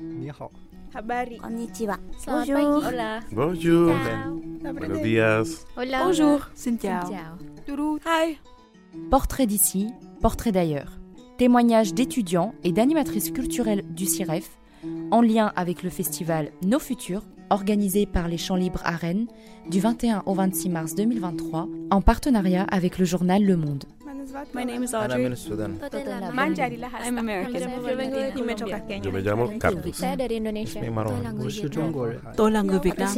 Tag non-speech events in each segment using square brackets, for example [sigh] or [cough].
Ni hao. Habari. Konnichiwa. Selamat Bonjour. Hola. Bonjour. Buenos días. Hola. Hi. Portrait d'ici, portrait d'ailleurs. Témoignages d'étudiants et d'animatrices culturelles du CIREF en lien avec le festival Nos Futurs, organisé par les Champs Libres à Rennes du 21 au 26 mars 2023, en partenariat avec le journal Le Monde. My name is Audrey. I'm I'm American. Yo me llamo Carlos. Dari Indonesia. Ismi Marwan. Todo lango Vietnam.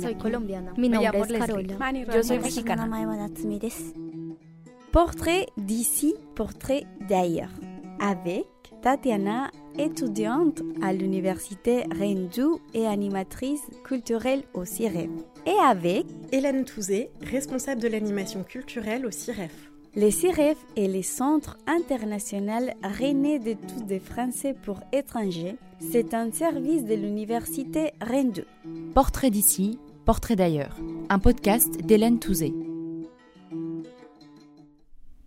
Soy colombiana. Mi nombre es Carola. Yo soy mexicana. Portrait d'ici, portrait d'ailleurs. Avec Tatiana, étudiante à l'université Renju et animatrice culturelle au CIREF. Et avec Hélène Touzé, responsable de l'animation culturelle au CIREF les CIREF et les Centres international René d'études des Français pour étrangers. C'est un service de l'université Rendu. Portrait d'ici, portrait d'ailleurs. Un podcast d'Hélène Touzé.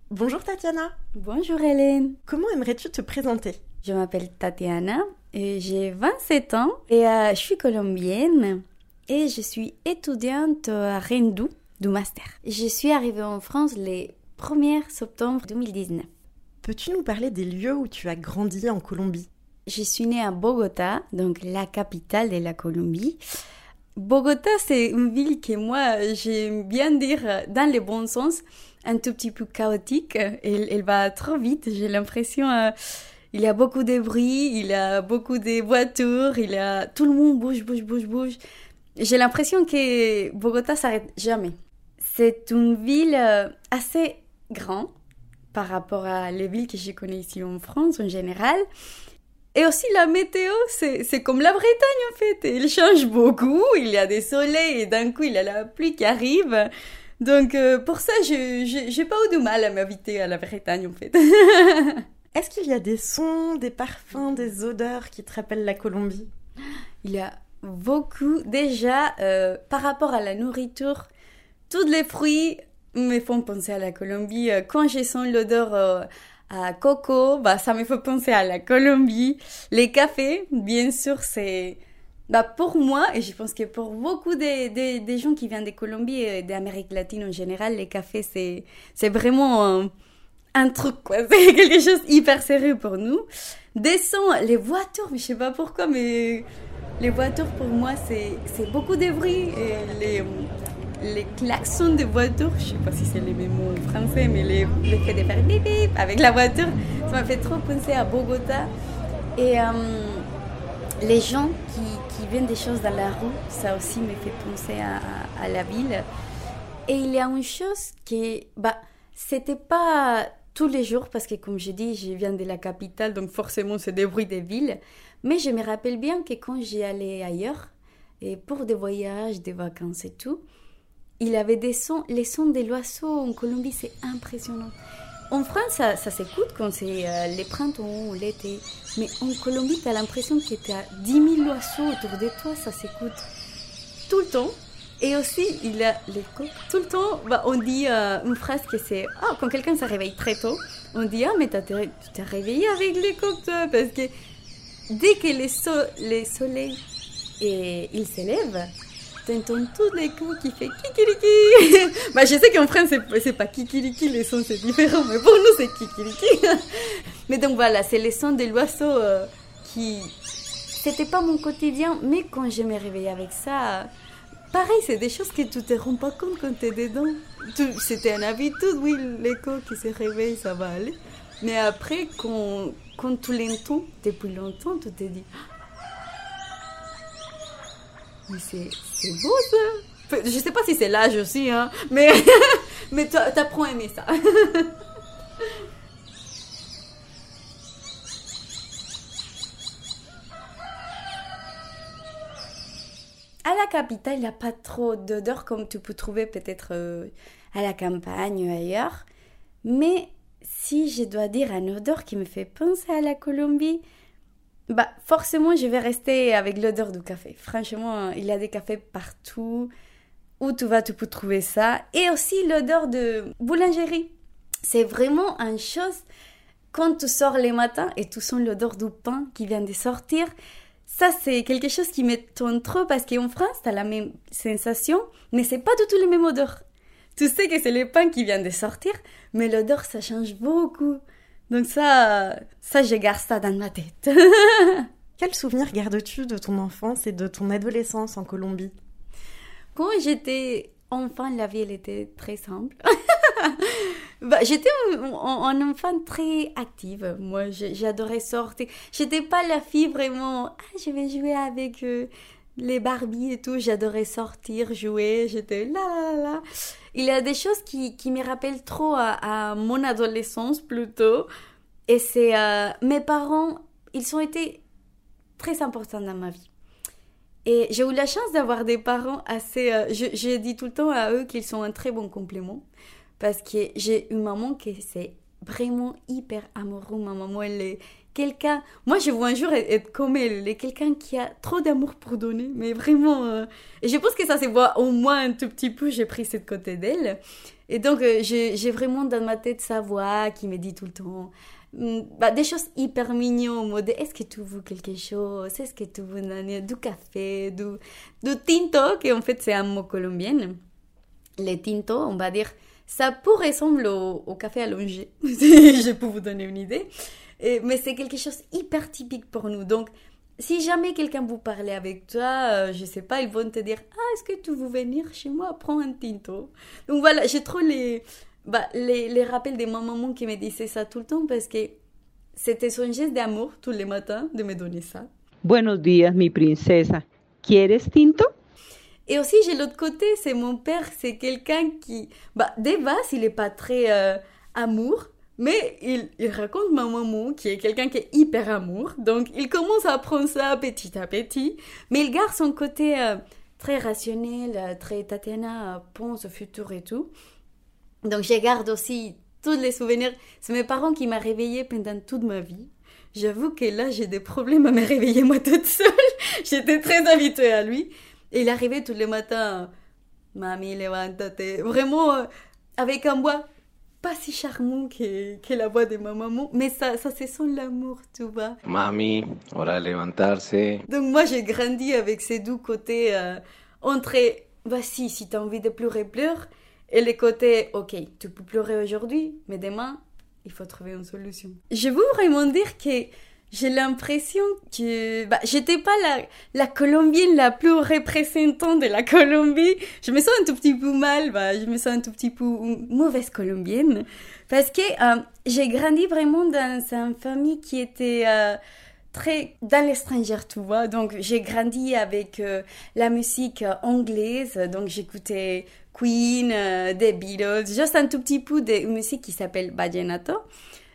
Bonjour Tatiana, Bonjour Hélène. comment aimerais-tu te présenter? Je m'appelle Tatiana et j'ai 27 ans et euh, je suis colombienne et je suis étudiante à Rendu du master. Je suis arrivée en France le 1er septembre 2019. Peux-tu nous parler des lieux où tu as grandi en Colombie? Je suis née à Bogota, donc la capitale de la Colombie. Bogota, c'est une ville que moi, j'aime bien dire dans le bon sens, un tout petit peu chaotique. Elle, elle va trop vite, j'ai l'impression. euh, il y a beaucoup de bruit, il y a beaucoup de voitures, il y a tout le monde bouge, bouge, bouge, bouge. J'ai l'impression que Bogota s'arrête jamais. C'est une ville euh, assez grande par rapport à les villes que je connais ici en France en général. Et aussi la météo, c'est comme la Bretagne en fait. Elle change beaucoup, il y a des soleils et d'un coup il y a la pluie qui arrive. Donc euh, pour ça, je j'ai pas eu de mal à m'inviter à la Bretagne en fait. [laughs] Est-ce qu'il y a des sons, des parfums, des odeurs qui te rappellent la Colombie? Il y a beaucoup. Déjà, euh, par rapport à la nourriture, tous les fruits me font penser à la Colombie. Euh, Quand je sens l'odeur à coco, bah, ça me fait penser à la Colombie. Les cafés, bien sûr, c'est... Bah, pour moi, et je pense que pour beaucoup des des gens qui viennent de Colombie et d'Amérique latine en général, les cafés, c'est c'est vraiment un, truc, quoi. [laughs] C'est quelque chose hyper sérieux pour nous. Des sons, les voitures, mais je sais pas pourquoi, mais les voitures, pour moi, c'est c'est beaucoup de bruit. Et les, les klaxons des voitures, je sais pas si c'est les mêmes mots en français, mais les, le fait de faire bip bip avec la voiture, ça m'a fait trop penser à Bogota. Et euh, les gens qui, qui viennent des choses dans la rue, ça aussi me fait penser à la ville. Et il y a une chose qui, bah, c'était pas tous les jours parce que comme je dis, je viens de la capitale, donc forcément c'est des bruits des villes. Mais je me rappelle bien que quand j'y allais ailleurs, et pour des voyages, des vacances et tout, il avait des sons, les sons des oiseaux en Colombie, c'est impressionnant. En France, ça, ça s'écoute quand c'est euh, les printemps ou l'été. Mais en Colombie, tu as l'impression que tu as 10 000 oiseaux autour de toi, ça s'écoute tout le temps. Et aussi, il a les coqs. Tout le temps, bah, on dit euh, une phrase que c'est Ah, quand quelqu'un se réveille très tôt, on dit Ah, mais tu t'es réveillé avec les coqs, toi. Parce que dès que les, so les t'entends tous les coqs qui fait kikiriki. [laughs] bah, je sais qu'en France, c'est- pas kikiriki, les sons c'est différent, mais pour nous, c'est kikiriki. [laughs] mais donc voilà, c'est les sons de l'oiseau euh, qui. C'était pas mon quotidien, mais quand je me réveillais avec ça. Pareil, c'est des choses que tu te rends pas compte quand tu es dedans. C'était une habitude, oui, l'écho qui se réveille, ça va aller. Mais après, quand, quand tu l'entends depuis longtemps, tu te dis C'est beau ça Je sais pas si c'est l'âge aussi, hein, mais, [laughs] mais tu apprends à aimer ça. [laughs] À la capitale, il n'y a pas trop d'odeurs comme tu peux trouver peut-être euh, à la campagne ou ailleurs. Mais si je dois dire un odeur qui me fait penser à la Colombie, bah forcément je vais rester avec l'odeur du café. Franchement, il y a des cafés partout. Où tu vas, tu peux trouver ça. Et aussi l'odeur de boulangerie. C'est vraiment une chose quand tu sors les matins et tu sens l'odeur du pain qui vient de sortir, ça c'est quelque chose qui m'étonne trop parce qu'en France, tu as la même sensation, mais c'est pas du tout les mêmes odeurs. Tu sais que c'est le pain qui vient de sortir, mais l'odeur ça change beaucoup. Donc ça, ça je garde ça dans ma tête. [laughs] Quel souvenir gardes-tu de ton enfance et de ton adolescence en Colombie? Quand j'étais enfant, la vie elle était très simple. [laughs] bah, j'étais un, enfant très active. Moi, j'adorais sortir. J'étais pas la fille vraiment. Ah, je vais jouer avec euh, les Barbie et tout. J'adorais sortir, jouer. J'étais là, là, là, Il y a des choses qui, qui me rappellent trop à, mon adolescence plutôt. Et c'est euh, mes parents. Ils ont été très importants dans ma vie. Et j'ai eu la chance d'avoir des parents assez... Euh, je, dis tout le temps à eux qu'ils sont un très bon complément. Parce que j'ai une maman qui c'est vraiment hyper amoureux. Ma maman, elle est quelqu'un... Moi, je vois un jour être comme elle. Est quelqu'un qui a trop d'amour pour donner. Mais vraiment... Euh, et je pense que ça se voit au moins un tout petit peu. J'ai pris cette côté d'elle. Et donc, euh, j'ai vraiment dans ma tête sa voix qui me dit tout le temps Mm, bah, des choses hyper mignonnes, mode est-ce que tu veux quelque chose, est-ce que tu veux du café, du, tinto, qui en fait c'est un mot colombien. Le tinto, on va dire, ça pourrait ressembler au, café allongé, [laughs] je peux vous donner une idée, Et, mais c'est quelque chose hyper typique pour nous. Donc, si jamais quelqu'un vous parlait avec toi, euh, je sais pas, ils vont te dire Ah, est-ce que tu veux venir chez moi? Prendre un tinto Donc voilà, j'ai trop les, bah, les, les rappels de ma maman qui me disait ça tout le temps parce que c'était son geste d'amour tous les matins de me donner ça. Buenos días, mi princesa. ¿Quieres tinto? Et aussi, j'ai l'autre côté, c'est mon père, c'est quelqu'un qui, bah, des base, il est pas très euh, amour, mais il, il, raconte ma maman, qui est quelqu'un qui est hyper amour, donc il commence à apprendre ça petit à petit, mais il garde son côté euh, très rationnel, euh, très Tatiana pense au futur et tout. Donc je garde aussi tous les souvenirs. C'est mes parents qui m'ont réveillée pendant toute ma vie. J'avoue que là, j'ai des problèmes à me réveiller moi toute seule. [laughs] J'étais très habituée à lui. Et il arrivait tous les matins. Mami, levántate. Vraiment, euh, avec un voix pas si charmant que, que, la voix de ma maman, mais ça, ça c'est son l'amour, tu vois. Mami, hora de levantarse. Donc moi, j'ai grandi avec ces deux côtés euh, entre, bah si, si t'as envie de pleurer, pleure, et le côté, ok, tu peux pleurer aujourd'hui, mais demain, il faut trouver une solution. Je veux vraiment dire que j'ai l'impression que bah, j'étais pas la, la colombienne la plus représentante de la Colombie. Je me sens un tout petit peu mal, bah, je me sens un tout petit peu mauvaise colombienne. Parce que euh, j'ai grandi vraiment dans une famille qui était euh, très dans l'étranger, tu vois. Donc j'ai grandi avec euh, la musique anglaise, donc j'écoutais Queen, euh, des Beatles, juste un tout petit peu de musique qui s'appelle Vallenato,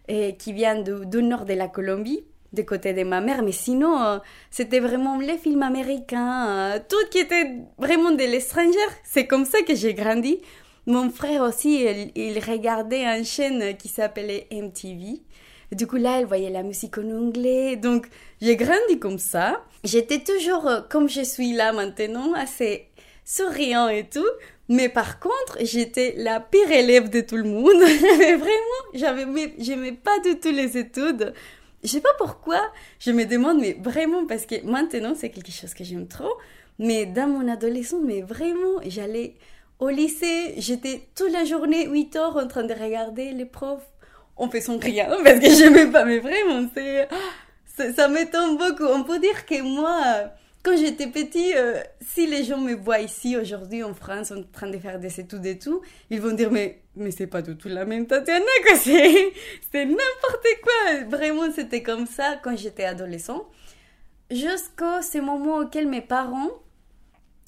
et qui vient du, nord de la Colombie, du côté de ma mère. Mais sinon, euh, c'était vraiment les films américains, euh, tout qui était vraiment de l'étranger. C'est comme ça que j'ai grandi. Mon frère aussi, il, regardait une chaîne qui s'appelait MTV. Du coup, là, elle voyait la musique en anglais. Donc, j'ai grandi comme ça. J'étais toujours, comme je suis là maintenant, assez souriant et tout. Mais par contre, j'étais la pire élève de tout le monde. [laughs] Vraiment, j'aimais pas du tout les études. Je sais pas pourquoi. Je me demande, mais vraiment, parce que maintenant, c'est quelque chose que j'aime trop. Mais dans mon adolescence, mais vraiment, j'allais au lycée, j'étais toute la journée, 8 heures, en train de regarder les profs. On fait son rien, [laughs] parce que j'aimais pas, mais vraiment, c'est, ça, ça m'étonne beaucoup. On peut dire que moi, quand j'étais petit, euh, si les gens me voient ici aujourd'hui en France en train de faire des études et tout, ils vont dire mais mais c'est pas du tout la même Tatiana quoi, c'est [laughs] c'est n'importe quoi. Vraiment c'était comme ça quand j'étais adolescent. Jusqu'au ce moment auquel mes parents,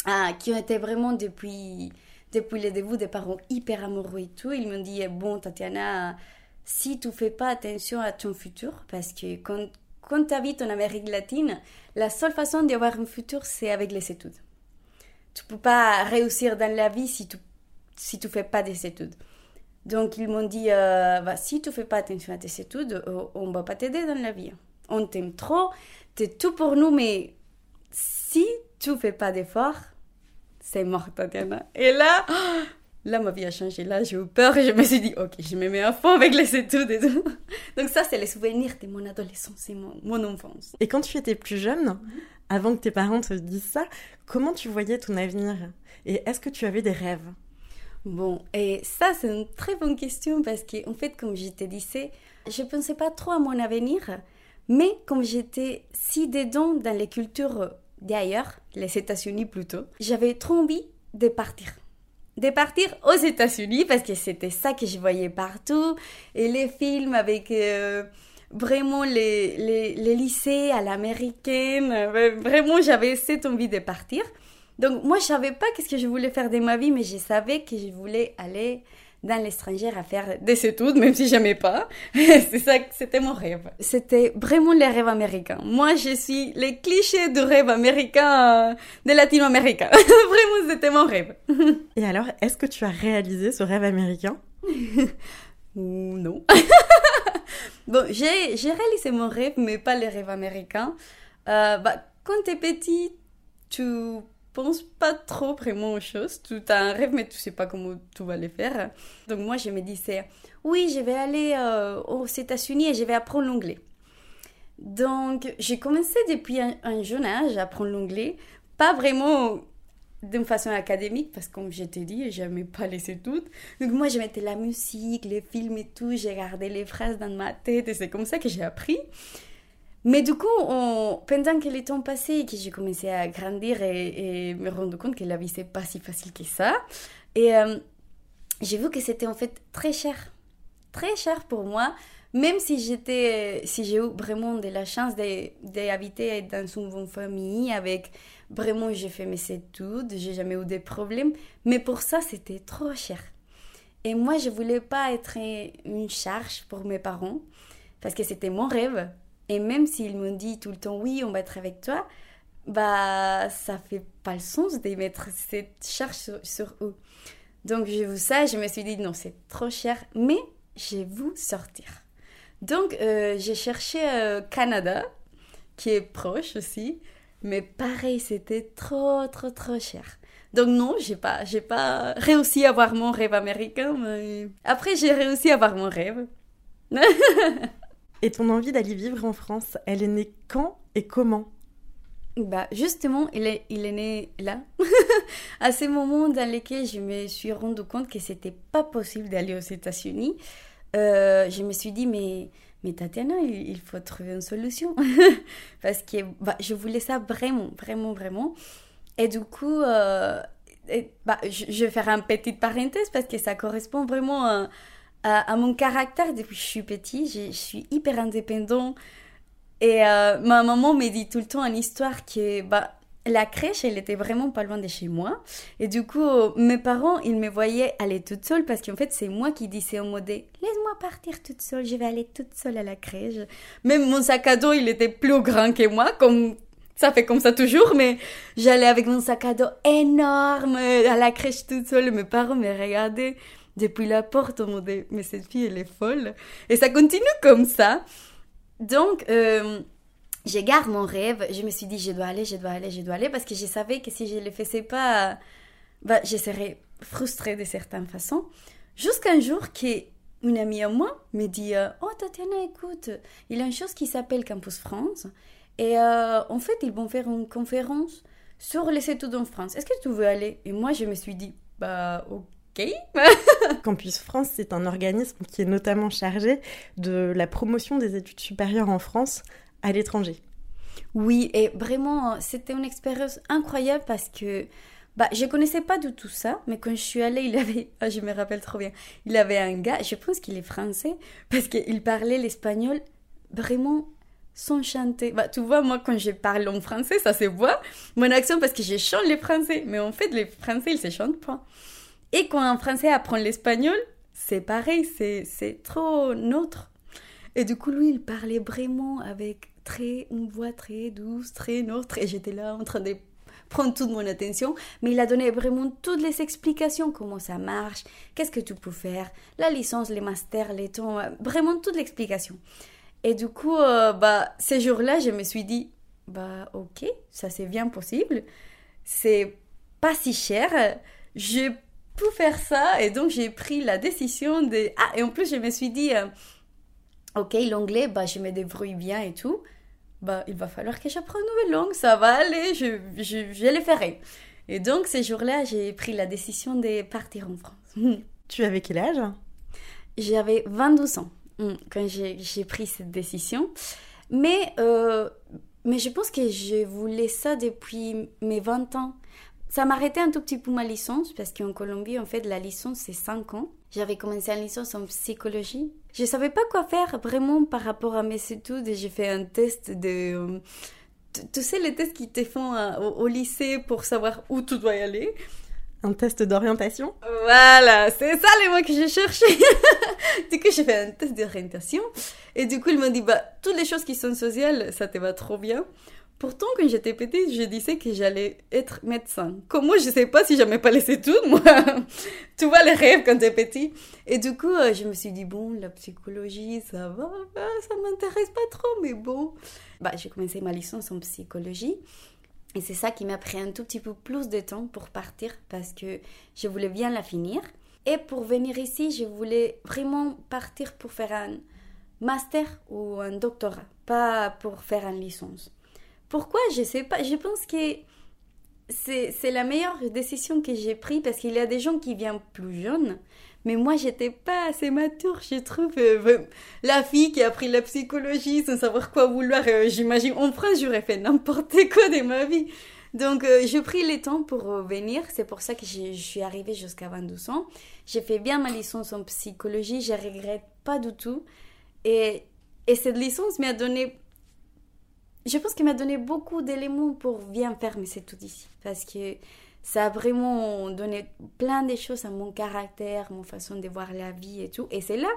ah, qui ont été vraiment depuis depuis le début des parents hyper amoureux et tout, ils m'ont dit bon Tatiana, si tu fais pas attention à ton futur, parce que quand quand tu habites en Amérique latine, la seule façon d'avoir un futur, c'est avec les études. Tu peux pas réussir dans la vie si tu si tu fais pas des études. Donc ils m'ont dit, euh, bah, si tu fais pas attention à tes études, euh, on va pas t'aider dans la vie. On t'aime trop, tu es tout pour nous, mais si tu fais pas d'efforts, c'est mort, Tatiana. Et là, là, ma vie a changé. Là, j'ai eu peur et je me suis dit, ok, je me mets à fond avec les études et tout. [laughs] Donc ça, c'est les souvenirs de mon adolescence et mon, mon enfance. Et quand tu étais plus jeune, avant que tes parents te disent ça, comment tu voyais ton avenir? Et est-ce que tu avais des rêves? Bon, et ça, c'est une très bonne question parce que, en fait, comme je te disais, je ne pensais pas trop à mon avenir, mais comme j'étais si dedans dans les cultures d'ailleurs, les États-Unis plutôt, j'avais trop envie de partir. De partir aux États-Unis parce que c'était ça que je voyais partout. Et les films avec euh, vraiment les, les, les, lycées à l'américaine. euh, Vraiment, j'avais cette envie de partir. Donc, moi, je savais pas qu'est-ce que je voulais faire de ma vie, mais je savais que je voulais aller dans l'étranger à faire des études, même si j'aimais pas. [laughs] c'est ça, c'était mon rêve. C'était vraiment le rêve américain. Moi, je suis les clichés du rêve américain euh, de latino-américain. [laughs] vraiment, c'était mon rêve. [laughs] Et alors, est-ce que tu as réalisé ce rêve américain? Ou non. bon, j'ai, j'ai réalisé mon rêve, mais pas le rêve américain. Euh, bah, quand t'es petit, tu pas trop vraiment aux choses. Tu as un rêve, mais tu sais pas comment tu vas le faire. Donc moi, je me disais, oui, je vais aller euh, aux États-Unis et je vais apprendre l'anglais. Donc, j'ai commencé depuis un, un jeune âge à apprendre l'anglais. Pas vraiment d'une façon académique, parce que comme je t'ai dit, j'aimais pas les études. Donc moi, je mettais la musique, les films et tout, j'ai gardé les phrases dans ma tête et c'est comme ça que j'ai appris. Mais du coup, pendant que les temps passaient et que j'ai commencé à grandir et, et, me rendre compte que la vie, c'est pas si facile que ça, et euh, j'ai vu que c'était en fait très cher. Très cher pour moi, même si j'étais, si j'ai eu vraiment de la chance d'habiter dans une bonne famille, avec vraiment, j'ai fait mes études, j'ai jamais eu de problèmes, mais pour ça, c'était trop cher. Et moi, je voulais pas être une charge pour mes parents, parce que c'était mon rêve. Et même s'ils m'ont dit tout le temps, oui, on va être avec toi, bah, ça fait pas le sens de mettre cette charge sur, eux. Donc, j'ai vu ça, je me suis dit, non, c'est trop cher, mais j'ai voulu sortir. Donc, euh, j'ai cherché euh, Canada, qui est proche aussi, mais pareil, c'était trop, trop, trop cher. Donc non, j'ai pas, j'ai pas réussi à avoir mon rêve américain, mais après j'ai réussi à avoir mon rêve. [laughs] et ton envie d'aller vivre en France, elle est née quand et comment? Bah justement, il est, il est né là, [laughs] à ce moment dans lequel je me suis rendu compte que c'était pas possible d'aller aux États-Unis. Euh, je me suis dit mais mais Tatiana, il, il faut trouver une solution [laughs] parce que bah, je voulais ça vraiment, vraiment, vraiment. Et du coup, euh, bah, je, je, vais faire une petite parenthèse parce que ça correspond vraiment à, à, à mon caractère depuis que je suis petit. Je, suis hyper indépendant. Et euh, ma maman me dit tout le temps une histoire que bah, la crèche, elle était vraiment pas loin de chez moi. Et du coup, mes parents, ils me voyaient aller toute seule parce qu'en fait, c'est moi qui disais au mode Laisse-moi partir toute seule, je vais aller toute seule à la crèche. Même mon sac à dos, il était plus grand que moi, comme ça fait comme ça toujours, mais j'allais avec mon sac à dos énorme à la crèche toute seule. Mes parents me regardaient depuis la porte en mode Mais cette fille, elle est folle. Et ça continue comme ça. Donc, euh, je garde mon rêve. Je me suis dit, je dois aller, je dois aller, je dois aller, parce que je savais que si je ne le faisais pas, bah, je serais frustrée de certaines façons. Jusqu'un jour qu'une amie à moi me dit, oh Tatiana, écoute, il y a une chose qui s'appelle Campus France. Et euh, en fait, ils vont faire une conférence sur les études en France. Est-ce que tu veux aller? Et moi, je me suis dit, bah, ok. Campus [laughs] France, c'est un organisme qui est notamment chargé de la promotion des études supérieures en France à l'étranger. Oui, et vraiment, c'était une expérience incroyable parce que bah, je connaissais pas du tout ça, mais quand je suis allée, il avait, oh, [laughs] je me rappelle trop bien, il avait un gars, je pense qu'il est français, parce qu'il parlait l'espagnol vraiment sans chanter. Bah, tu vois, moi, quand je parle en français, ça se voit, mon accent, parce que je chante les français, mais en fait, les français, ils se chantent pas. Et quand un Français apprend l'espagnol, c'est pareil, c'est trop neutre. Et du coup, lui, il parlait vraiment avec très, une voix très douce, très neutre. Et j'étais là en train de prendre toute mon attention. Mais il a donné vraiment toutes les explications, comment ça marche, qu'est-ce que tu peux faire, la licence, les masters, les temps, vraiment toute l'explication. Et du coup, euh, bah, ces jours-là, je me suis dit, bah, ok, ça c'est bien possible. C'est pas si cher. Je pour faire ça. Et donc, j'ai pris la décision de... Ah, et en plus, je me suis dit, euh, ok, l'anglais, bah, je me débrouille bien et tout. Bah, il va falloir que j'apprenne une nouvelle langue, ça va aller, je, je, je le ferai. Et donc, ce jour-là, j'ai pris la décision de partir en France. [laughs] Tu avais quel âge? J'avais 22 ans mm, quand j'ai pris cette décision. Mais, euh, mais je pense que je voulais ça depuis mes 20 ans. Ça m'arrêtait un tout petit peu ma licence parce qu'en Colombie, en fait, la licence, c'est 5 ans. J'avais commencé une licence en psychologie. Je savais pas quoi faire vraiment par rapport à mes études et j'ai fait un test de... Euh, tu sais, les tests qui te font euh, au, au, lycée pour savoir où tu dois y aller. Un test d'orientation Voilà, c'est ça les mots que j'ai cherché. [laughs] du coup, j'ai fait un test d'orientation. Et du coup, ils m'ont dit, bah, toutes les choses qui sont sociales, ça te va trop bien. Pourtant, quand j'étais petite, je disais que j'allais être médecin. Comment je sais pas si j'aimais pas les études, moi. [laughs] tu vois les rêves quand t'es petit. Et du coup, euh, je me suis dit, bon, la psychologie, ça va, bah, ça m'intéresse pas trop, mais bon. Bah, j'ai commencé ma licence en psychologie. Et c'est ça qui m'a pris un tout petit peu plus de temps pour partir parce que je voulais bien la finir. Et pour venir ici, je voulais vraiment partir pour faire un master ou un doctorat, pas pour faire une licence. Pourquoi Je sais pas. Je pense que c'est la meilleure décision que j'ai prise parce qu'il y a des gens qui viennent plus jeunes. Mais moi, j'étais pas assez mature, je trouve. Euh, la fille qui a pris la psychologie sans savoir quoi vouloir, euh, j'imagine, en France, j'aurais fait n'importe [laughs] quoi de ma vie. Donc, euh, j'ai pris le temps pour venir. C'est pour ça que je suis arrivée jusqu'à 22 ans. J'ai fait bien ma licence en psychologie. Je regrette pas du tout. Et, et cette licence m'a donné je pense qu'il m'a donné beaucoup d'éléments pour bien faire mes études ici. Parce que ça a vraiment donné plein de choses à mon caractère, mon façon de voir la vie et tout. Et c'est là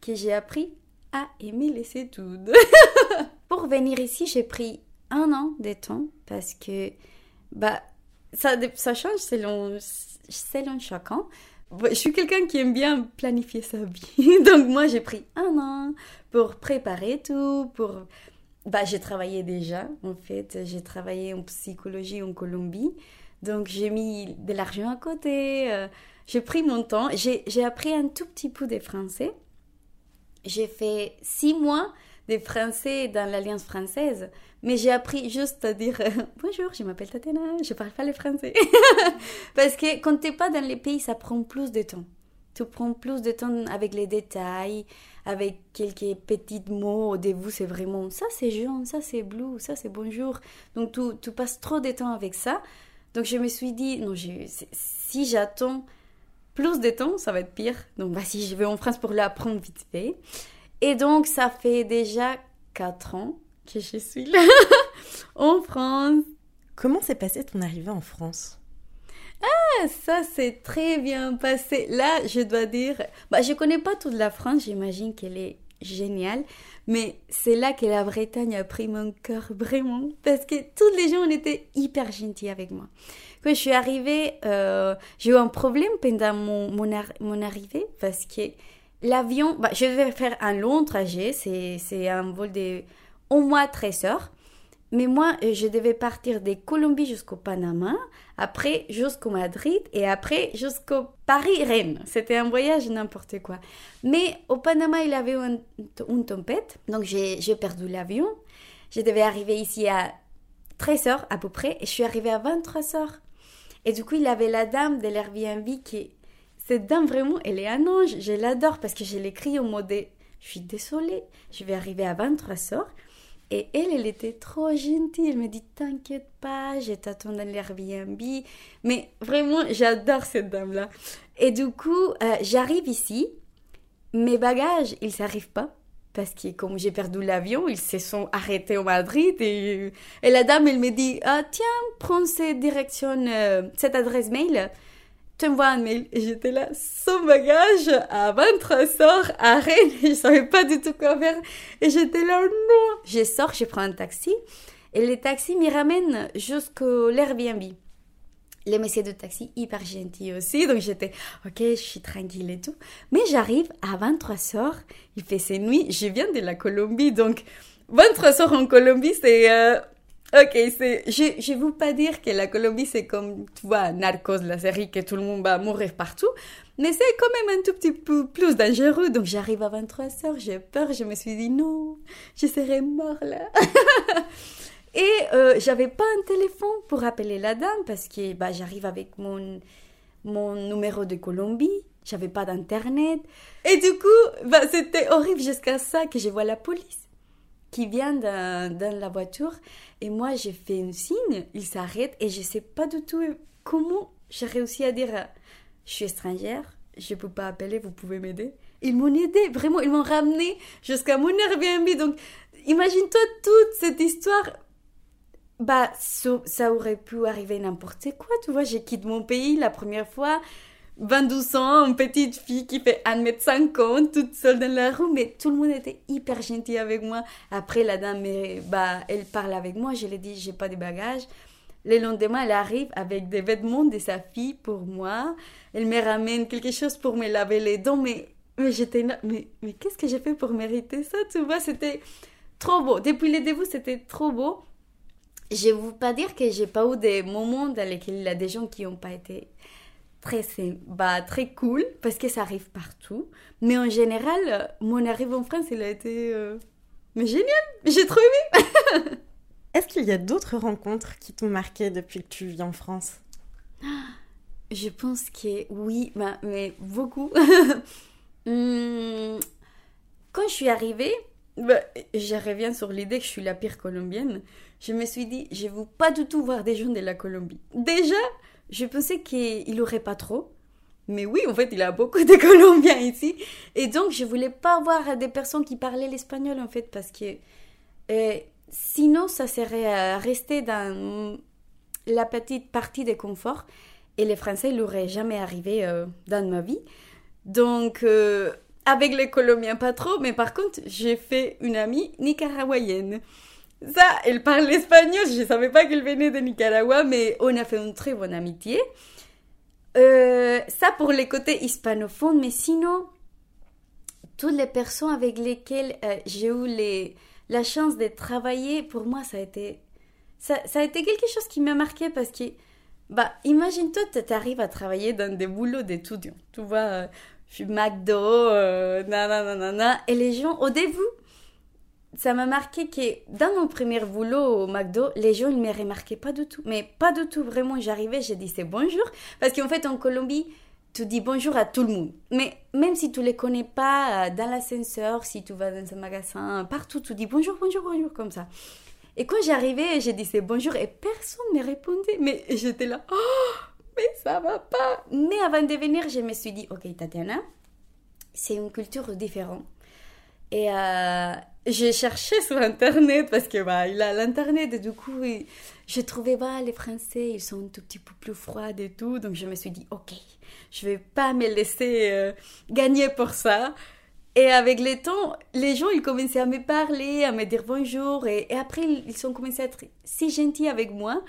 que j'ai appris à aimer les études. [laughs] pour venir ici, j'ai pris un an de temps parce que bah, ça, change selon, selon chacun. Je suis quelqu'un qui aime bien planifier sa vie. [laughs] Donc moi, j'ai pris un an pour préparer tout, pour bah, j'ai travaillé déjà, en fait. J'ai travaillé en psychologie en Colombie. Donc, j'ai mis de l'argent à côté. Euh, j'ai pris mon temps. J'ai appris un tout petit peu de français. J'ai fait six mois de français dans l'Alliance française. Mais j'ai appris juste à dire bonjour, je m'appelle Tatiana, je parle pas le français. [laughs] Parce que quand t'es pas dans les pays, ça prend plus de temps. Tu prends plus de temps avec les détails, avec quelques petits mots. Au début, c'est vraiment ça, c'est jaune, ça, c'est bleu, ça, c'est bonjour. Donc, tu, passes trop de temps avec ça. Donc, je me suis dit, non, si j'attends plus de temps, ça va être pire. Donc, si je vais en France pour l'apprendre vite fait. Et donc, ça fait déjà 4 ans que je suis là, [laughs] en France. Comment s'est passée ton arrivée en France? Ah, ça s'est très bien passé. Là, je dois dire, bah, je connais pas toute la France, j'imagine qu'elle est géniale, mais c'est là que la Bretagne a pris mon cœur vraiment, parce que tous les gens ont été hyper gentils avec moi. Quand je suis arrivée, euh, j'ai eu un problème pendant mon, mon, arrivée, parce que l'avion, bah, je devais faire un long trajet, c'est un vol de au moins 13 heures. Mais moi, je devais partir de Colombie jusqu'au Panama, après jusqu'au Madrid et après jusqu'au Paris-Rennes. C'était un voyage n'importe quoi. Mais au Panama, il avait une, tempête, donc j'ai perdu l'avion. Je devais arriver ici à 13h à peu près et je suis arrivée à 23h. Et du coup, il avait la dame de l'Airbnb qui... Cette dame, vraiment, elle est un ange. Je l'adore parce que je l'écris au mode Je suis désolée, je vais arriver à 23h. Et elle, elle était trop gentille. Elle me dit T'inquiète pas, je t'attends dans l'Airbnb. Mais vraiment, j'adore cette dame-là. Et du coup, euh, j'arrive ici. Mes bagages, ils s'arrivent pas. Parce que comme j'ai perdu l'avion, ils se sont arrêtés au Madrid. Et, et la dame, elle me dit ah, Tiens, prends cette direction, euh, cette adresse mail t'envoies un mail. Et j'étais là, sans bagage, à 23h, à Rennes, [laughs] et je savais pas du tout quoi faire. Et j'étais là, non. Je sors, je prends un taxi, et le taxi me ramène jusqu'au l'Airbnb. Les messieurs de taxi, hyper gentils aussi, donc j'étais, ok, je suis tranquille et tout. Mais j'arrive à 23h, il fait ses nuits, je viens de la Colombie, donc 23h en Colombie, c'est... Euh, Ok, je, je veux pas dire que la Colombie c'est comme, tu vois, Narcos, la série que tout le monde va mourir partout, mais c'est quand même un tout petit peu plus dangereux. Donc j'arrive à 23h, j'ai peur, je me suis dit non, je serais mort là. [laughs] Et euh, j'avais pas un téléphone pour appeler la dame parce que bah, j'arrive avec mon, mon numéro de Colombie, j'avais pas d'internet. Et du coup, bah, c'était horrible jusqu'à ça que je vois la police qui vient dans, la voiture et moi j'ai fait un signe, il s'arrête et je sais pas du tout comment j'ai réussi à dire je suis étrangère, je peux pas appeler, vous pouvez m'aider. Ils m'ont aidé, vraiment, ils m'ont ramené jusqu'à mon Airbnb. Donc imagine-toi toute cette histoire bah, ça, aurait pu arriver n'importe quoi, tu vois. J'ai quitté mon pays la première fois, 22 ans, une petite fille qui fait 1m50, toute seule dans la rue, mais tout le monde était hyper gentil avec moi. Après, la dame, bah, elle parle avec moi, je lui dit, j'ai pas de bagages. Le lendemain, elle arrive avec des vêtements de sa fille pour moi. Elle me ramène quelque chose pour me laver les dents, mais, mais j'étais là, mais, mais qu'est-ce que j'ai fait pour mériter ça, tu vois, c'était trop beau. Depuis le début, c'était trop beau je ne veux pas dire que j'ai pas eu des moments dans lesquels il y a des gens qui n'ont pas été très, bah, très cool, parce que ça arrive partout. Mais en général, mon arrivée en France, il a été euh, mais génial, j'ai trop aimé. [laughs] Est-ce qu'il y a d'autres rencontres qui t'ont marqué depuis que tu vis en France? Je pense que oui, bah, mais beaucoup. [laughs] Hmm, quand je suis arrivée, bah, je reviens sur l'idée que je suis la pire colombienne je me suis dit, je ne veux pas du tout voir des gens de la Colombie. Déjà, je pensais qu'il aurait pas trop. Mais oui, en fait, il y a beaucoup de [laughs] Colombiens ici. Et donc, je voulais pas voir des personnes qui parlaient l'espagnol, en fait, parce que euh, sinon, ça serait euh, resté dans la petite partie de confort. Et les Français, il n'aurait jamais arrivé euh, dans ma vie. Donc, avec les Colombiens, pas trop. Mais par contre, j'ai fait une amie nicaraguayenne. Ça, elle parle espagnol. Je ne savais pas qu'elle venait de Nicaragua, mais on a fait une très bonne amitié. Euh, ça pour les côtés hispanophones, mais sinon, toutes les personnes avec lesquelles euh, j'ai eu la chance de travailler, pour moi, ça a été, ça a été quelque chose qui m'a marqué parce que, bah, imagine-toi, tu arrives à travailler dans des boulots d'étudiants. Tu vois, euh, je suis McDo, euh, nanana, et les gens, au début, ça m'a marqué que dans mon premier boulot au McDo, les gens ne me remarquaient pas du tout. Mais pas du tout, vraiment. J'arrivais, dit c'est bonjour. Parce qu'en fait, en Colombie, tu dis bonjour à tout le monde. Mais même si tu les connais pas, euh, dans l'ascenseur, si tu vas dans un magasin, partout, tu dis bonjour, bonjour, bonjour, comme ça. Et quand j'arrivais, dit c'est bonjour et personne ne répondait. Mais j'étais là, oh, mais ça va pas. Mais avant de venir, je me suis dit, ok, Tatiana, c'est une culture différente. Et, euh, j'ai cherché sur internet parce que bah il a l'internet et du coup j'ai trouvé bah les Français ils sont un tout petit peu plus froids et tout. Donc je me suis dit ok je vais pas me laisser euh, gagner pour ça. Et avec le temps les gens ils commençaient à me parler à me dire bonjour et, et après ils ont commencé à être si gentils avec moi.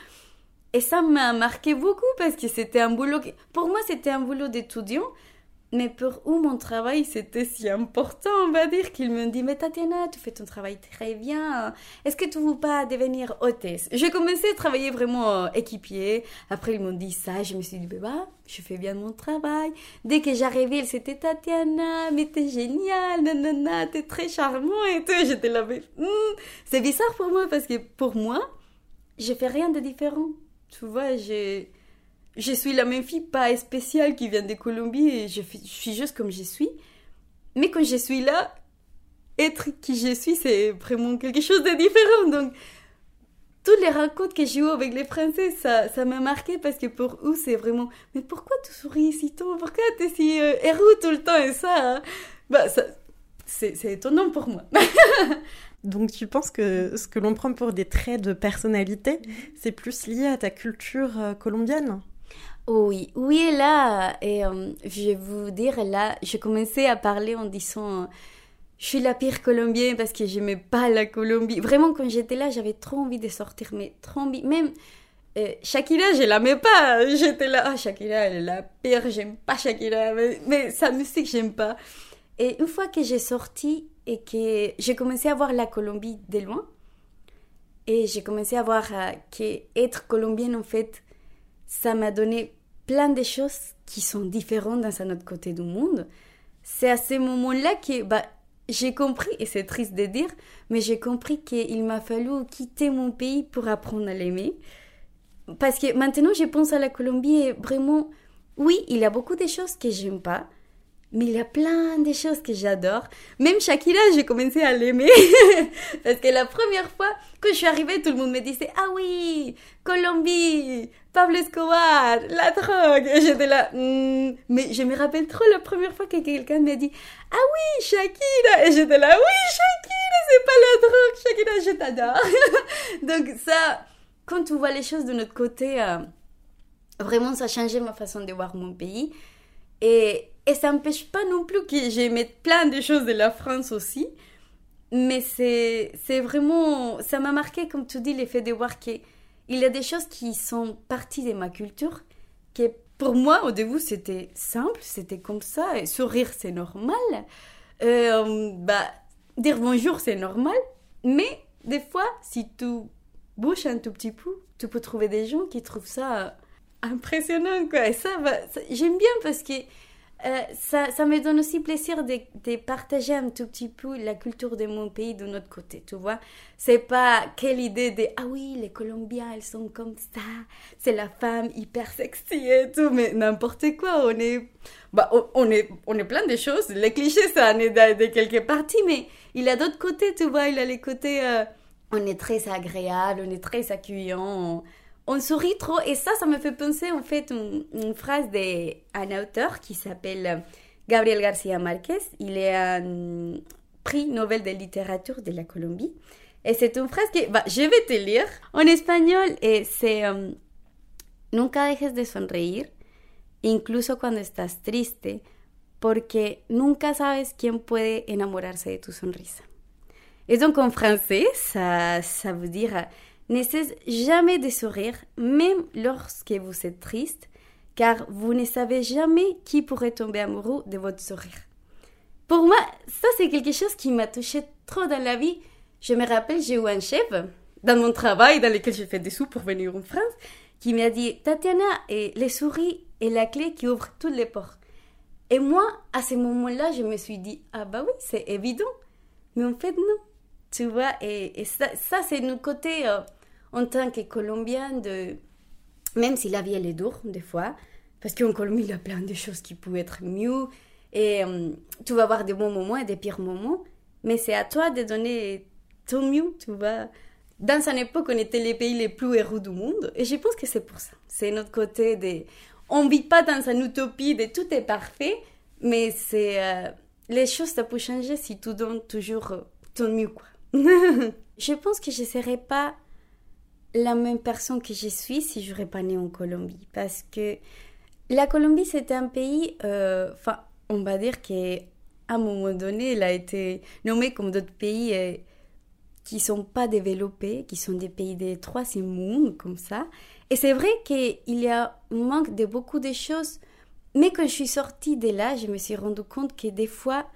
Et ça m'a marqué beaucoup parce que c'était un boulot pour moi c'était un boulot d'étudiant mais pour où mon travail, c'était si important, on va dire, qu'ils me dit, mais Tatiana, tu fais ton travail très bien. Est-ce que tu veux pas devenir hôtesse? J'ai commencé à travailler vraiment euh, équipier. Après, ils m'ont dit ça. Je me suis dit, bah, je fais bien mon travail. Dès que j'arrivais, c'était Tatiana, mais t'es géniale, nanana, t'es très charmant et tout. J'étais là, mais hmm, c'est bizarre pour moi parce que pour moi, je fais rien de différent. Tu vois, j'ai je suis la même fille pas spéciale qui vient de Colombie et je, suis juste comme je suis. Mais quand je suis là, être qui je suis, c'est vraiment quelque chose de différent. Donc, toutes les rencontres que j'ai eues avec les Français, ça, ça m'a marqué parce que pour eux, c'est vraiment Mais pourquoi tu souris si tôt? Pourquoi tu es si euh, héros tout le temps et ça hein? Bah, ça c'est étonnant pour moi. [laughs] Donc tu penses que ce que l'on prend pour des traits de personnalité, c'est plus lié à ta culture euh, colombienne? Oui, oui, et là, et, euh, je vais vous dire, là, j'ai commencé à parler en disant, je suis la pire colombienne parce que j'aimais pas la Colombie. Vraiment, quand j'étais là, j'avais trop envie de sortir, mais trop envie. Même euh, Shakira, je l'aimais pas. J'étais là, ah, Shakira, elle est la pire, j'aime pas Shakira, mais, mais sa musique, j'aime pas. Et une fois que j'ai sorti et que j'ai commencé à voir la Colombie de loin, Et j'ai commencé à voir euh, qu'être colombienne, en fait, ça m'a donné plein de choses qui sont différentes dans un autre côté du monde. C'est à ce moment-là que bah, j'ai compris, et c'est triste de dire, mais j'ai compris qu'il m'a fallu quitter mon pays pour apprendre à l'aimer. Parce que maintenant, je pense à la Colombie et vraiment, oui, il y a beaucoup de choses que j'aime pas, mais il y a plein de choses que j'adore. Même Shakira, j'ai commencé à l'aimer. [laughs] Parce que la première fois que je suis arrivée, tout le monde me disait Ah oui, Colombie, Pablo Escobar, la drogue. Et j'étais là. Hmm. Mais je me rappelle trop la première fois que quelqu'un m'a dit Ah oui, Shakira. Et j'étais là Oui, Shakira, c'est pas la drogue. Shakira, je t'adore. [laughs] Donc, ça, quand tu vois les choses de notre côté, euh, vraiment, ça a changé ma façon de voir mon pays. Et, et ça n'empêche pas non plus que j'aimais plein de choses de la France aussi. Mais c'est, vraiment. Ça m'a marqué, comme tu dis, l'effet de voir qu'il y a des choses qui sont parties de ma culture, que pour moi, au début, c'était simple, c'était comme ça. Et sourire, c'est normal. Euh, bah, dire bonjour, c'est normal. Mais des fois, si tu bouges un tout petit peu, tu peux trouver des gens qui trouvent ça impressionnant, quoi. Et ça, j'aime bien parce que euh, ça, me donne aussi plaisir de, partager un tout petit peu la culture de mon pays de notre côté, tu vois. C'est pas quelle idée de ah oui, les Colombiens, elles sont comme ça, c'est la femme hyper sexy et tout, mais n'importe quoi, on est, bah, on, est, on est plein de choses. Les clichés, ça en est de, de quelques parties, mais il a d'autres côtés, tu vois, il a les côtés, euh, on est très agréable, on est très accueillant. On sourit trop et ça, ça me fait penser en fait une, une phrase d'un auteur qui s'appelle Gabriel García Márquez. Il est un prix Nobel de littérature de la Colombie. Et c'est une phrase que je vais te lire en espagnol et c'est um, Nunca dejes de sonreír, incluso cuando estás triste, porque nunca sabes quién puede enamorarse de tu sonrisa. Et donc en français, ça, ça veut dire ne cesse jamais de sourire, même lorsque vous êtes triste, car vous ne savez jamais qui pourrait tomber amoureux de votre sourire. Pour moi, ça c'est quelque chose qui m'a touché trop dans la vie. Je me rappelle, j'ai eu un chef dans mon travail, dans lequel j'ai fait des sous pour venir en France, qui m'a dit Tatiana, et les souris est la clé qui ouvre toutes les portes. Et moi, à ce moment-là, je me suis dit Ah bah oui, c'est évident. Mais en fait, non. Tu vois, et, ça, ça c'est notre côté. Euh, en tant que Colombien, de... même si la vie elle est dure des fois, parce qu'en Colombie il y a plein de choses qui peuvent être mieux, et euh, tu vas avoir des bons moments et des pires moments, mais c'est à toi de donner ton mieux, tu vois. Dans une époque, on était les pays les plus héros du monde, et je pense que c'est pour ça. C'est notre côté de... On vit pas dans une utopie de tout est parfait, mais c'est... Euh, les choses, ça peut changer si tu donnes toujours ton mieux, quoi. [laughs] je pense que je ne serais pas la même personne que je suis si je n'aurais pas né en Colombie. Parce que la Colombie, c'est un pays, euh, enfin, on va dire qu'à un moment donné, il a été nommé comme d'autres pays euh, qui sont pas développés, qui sont des pays des troisième monde, comme ça. Et c'est vrai qu'il y a manque de beaucoup de choses. Mais quand je suis sortie de là, je me suis rendu compte que des fois,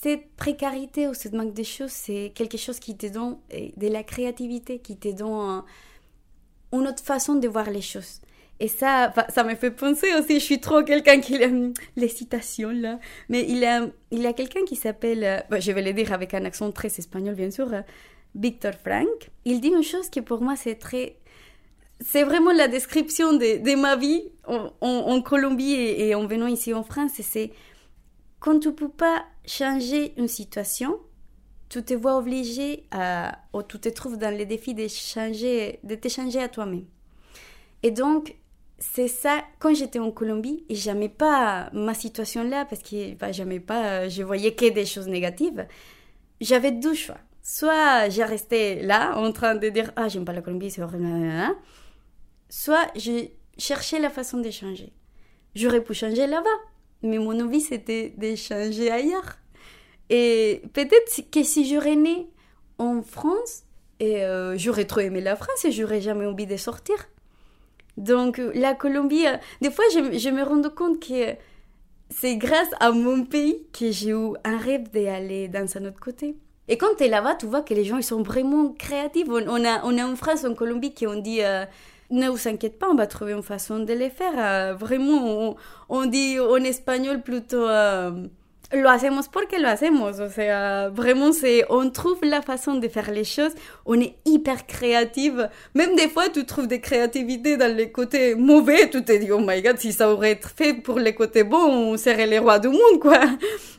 cette précarité ou ce manque de choses, c'est quelque chose qui te donne de la créativité, qui te donne une autre façon de voir les choses. Et ça, ça me fait penser aussi, je suis trop quelqu'un qui aime les citations là, mais il y a, il a quelqu'un qui s'appelle, euh, je vais le dire avec un accent très espagnol bien sûr, euh, Victor Frank. Il dit une chose qui pour moi c'est très, c'est vraiment la description de, ma vie en, Colombie et, et, en venant ici en France, c'est quand tu peux pas changer une situation, tu te vois obligé à, ou tu te trouves dans le défi de changer, de te changer à toi-même. Et donc, c'est ça, quand j'étais en Colombie, et j'aimais pas ma situation là, parce que bah, j'aimais pas, je voyais que des choses négatives, j'avais deux choix. Soit j'ai resté là, en train de dire, ah, j'aime pas la Colombie, c'est horrible, soit je cherchais la façon de changer. J'aurais pu changer là-bas, mais mon envie c'était d'échanger ailleurs. Et peut-être que si j'aurais né en France, et euh, j'aurais trop aimé la France et j'aurais jamais envie de sortir. Donc la Colombie, euh, des fois je, me rends compte que c'est grâce à mon pays que j'ai eu un rêve d'aller dans un autre côté. Et quand tu es là-bas, tu vois que les gens, ils sont vraiment créatifs. On, a, on a une phrase en Colombie qui on dit euh, Ne vous inquiétez pas, on va trouver une façon de les faire. Euh, vraiment, on, dit en espagnol plutôt euh, Lo hacemos porque lo hacemos. O vraiment, c'est, on trouve la façon de faire les choses. On est hyper créative. Même des fois, tu trouves des créativités dans les côtés mauvais. Tu te dis, oh my god, si ça aurait été fait pour les côtés bons, on serait les rois du monde, quoi.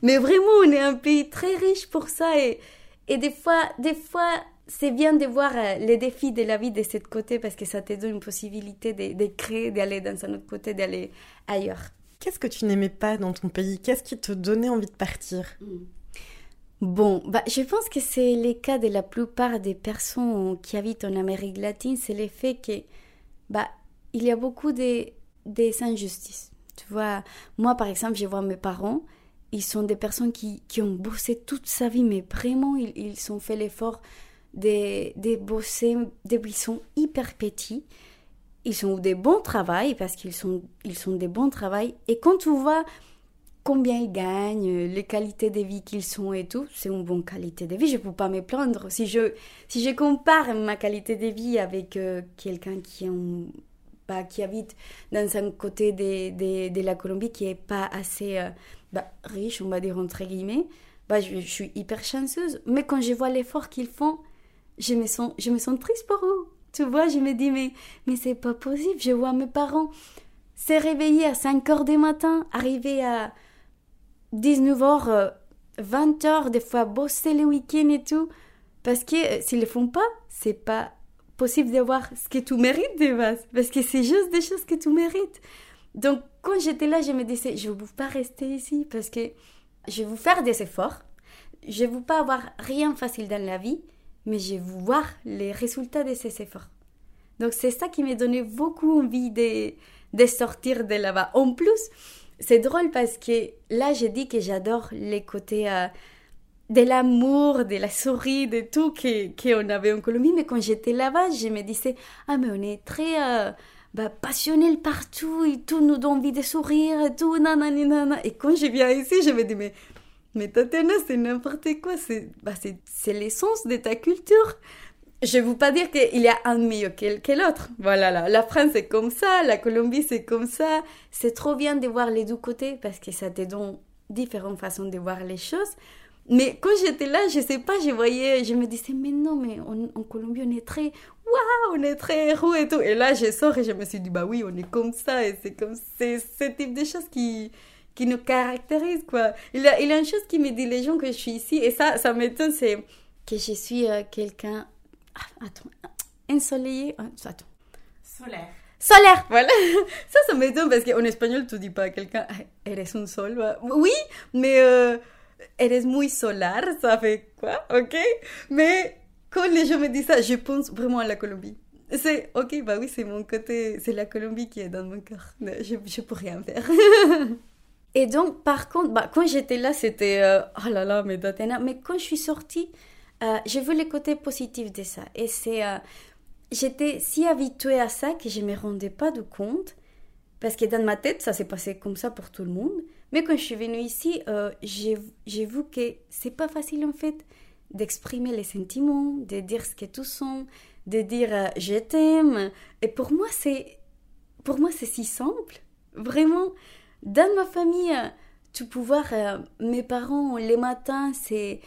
Mais vraiment, on est un pays très riche pour ça et, et des fois, des fois, c'est bien de voir euh, les défis de la vie de ce côté parce que ça te donne une possibilité de, de créer, d'aller dans un autre côté, d'aller ailleurs. Qu'est-ce que tu n'aimais pas dans ton pays? Qu'est-ce qui te donnait envie de partir? Hmm. Bon, bah, je pense que c'est le cas de la plupart des personnes qui habitent en Amérique latine, c'est le fait que bah, il y a beaucoup de, des injustices. Tu vois, moi par exemple, je vois mes parents, ils sont des personnes qui, qui ont bossé toute sa vie, mais vraiment, ils, ils ont fait l'effort de, de bosser depuis ils sont hyper petits. Ils ont des bons travails parce qu'ils sont, ils sont des bons travails. Et quand tu vois combien ils gagnent, les qualités de vie qu'ils sont et tout, c'est une bonne qualité de vie. Je ne peux pas me plaindre. Si je, si je compare ma qualité de vie avec euh, quelqu'un qui, bah, qui habite dans un côté de, de, de la Colombie qui n'est pas assez euh, bah, riche, on va dire entre guillemets, bah, je suis hyper chanceuse. Mais quand je vois l'effort qu'ils font, je me, sens, je me sens triste pour eux. Tu vois, je me dis, mais, mais c'est pas possible. Je vois mes parents se réveiller à 5 heures du matin, arriver à 19h, 20 h des fois bosser les week-ends et tout. Parce que euh, s'ils le font pas, c'est pas possible d'avoir ce que tu mérites de base. Parce que c'est juste des choses que tu mérites. Donc, quand j'étais là, je me disais, je ne veux pas rester ici parce que je vais vous faire des efforts. Je ne veux pas avoir rien facile dans la vie, mais je vais voir les résultats de ces efforts. Donc, c'est ça qui m'a donné beaucoup envie de, de sortir de là-bas. En plus, c'est drôle parce que là, j'ai dit que j'adore les côtés euh, de l'amour, de la souris, de tout qu'on avait en Colombie. Mais quand j'étais là-bas, je me disais, ah, mais on est très. Euh, bah, passionnel partout et tout nous donne envie de sourire et tout, nanana. Et quand je viens ici, je me dis, mais, mais Tatiana, c'est n'importe quoi, c'est bah, l'essence de ta culture. Je ne veux pas dire qu'il y a un mieux que, l'autre. Voilà, là. la France c'est comme ça, la Colombie c'est comme ça. C'est trop bien de voir les deux côtés parce que ça te donne différentes façons de voir les choses. Mais quand j'étais là, je sais pas, je voyais, je me disais, mais non, mais en Colombie, on est très, waouh, on est très héros et tout. Et là, je sors et je me suis dit, bah oui, on est comme ça. Et c'est comme, c'est ce type de choses qui, qui nous caractérise, quoi. Il y a, il a une chose qui me dit les gens que je suis ici, et ça, ça m'étonne, c'est que je suis euh, quelqu'un, ah, attends, ensoleillé, ah, attends. Solaire. Solaire, voilà. [laughs] Ça, ça m'étonne parce qu'en espagnol, tu dis pas à quelqu'un, ah, eres un sol. Oui, mais euh, eres muy solar, ça fait quoi, ok? Mais quand les gens me disent ça, je pense vraiment à la Colombie. C'est ok, bah oui, c'est mon côté, c'est la Colombie qui est dans mon cœur. Je, je peux rien faire. [laughs] Et donc, par contre, bah, quand j'étais là, c'était euh, oh là là, mais Datena. Mais quand je suis sortie, euh, j'ai vu les côtés positifs de ça. Et c'est. Euh, j'étais si habituée à ça que je ne me rendais pas de compte. Parce que dans ma tête, ça s'est passé comme ça pour tout le monde. Mais quand je suis venue ici, euh, j'ai vu que c'est pas facile en fait d'exprimer les sentiments, de dire ce que tu sens, de dire euh, je t'aime. Et pour moi, c'est pour moi c'est si simple. Vraiment, dans ma famille, euh, tu peux voir mes parents les matins, c'est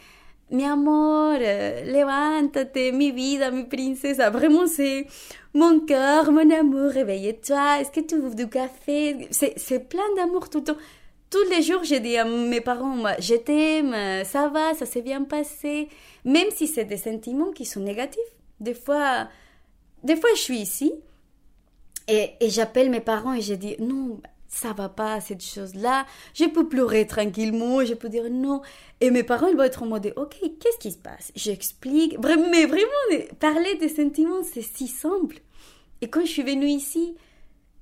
mi amor, levántate, mi vida, mi princesa. Vraiment, c'est mon cœur, mon amour, réveille-toi. Est-ce que tu veux du café? C'est plein d'amour tout le temps tous les jours, j'ai dit à mes parents, je t'aime, ça va, ça s'est bien passé. Même si c'est des sentiments qui sont négatifs. Des fois, des fois je suis ici et j'appelle mes parents et je dis, non, ça va pas, cette chose-là. Je peux pleurer tranquillement, je peux dire non. Et mes ils vont être en mode, ok, qu'est-ce qui se passe? J'explique. Mais vraiment, parler des sentiments, c'est si simple. Et quand je suis venue ici,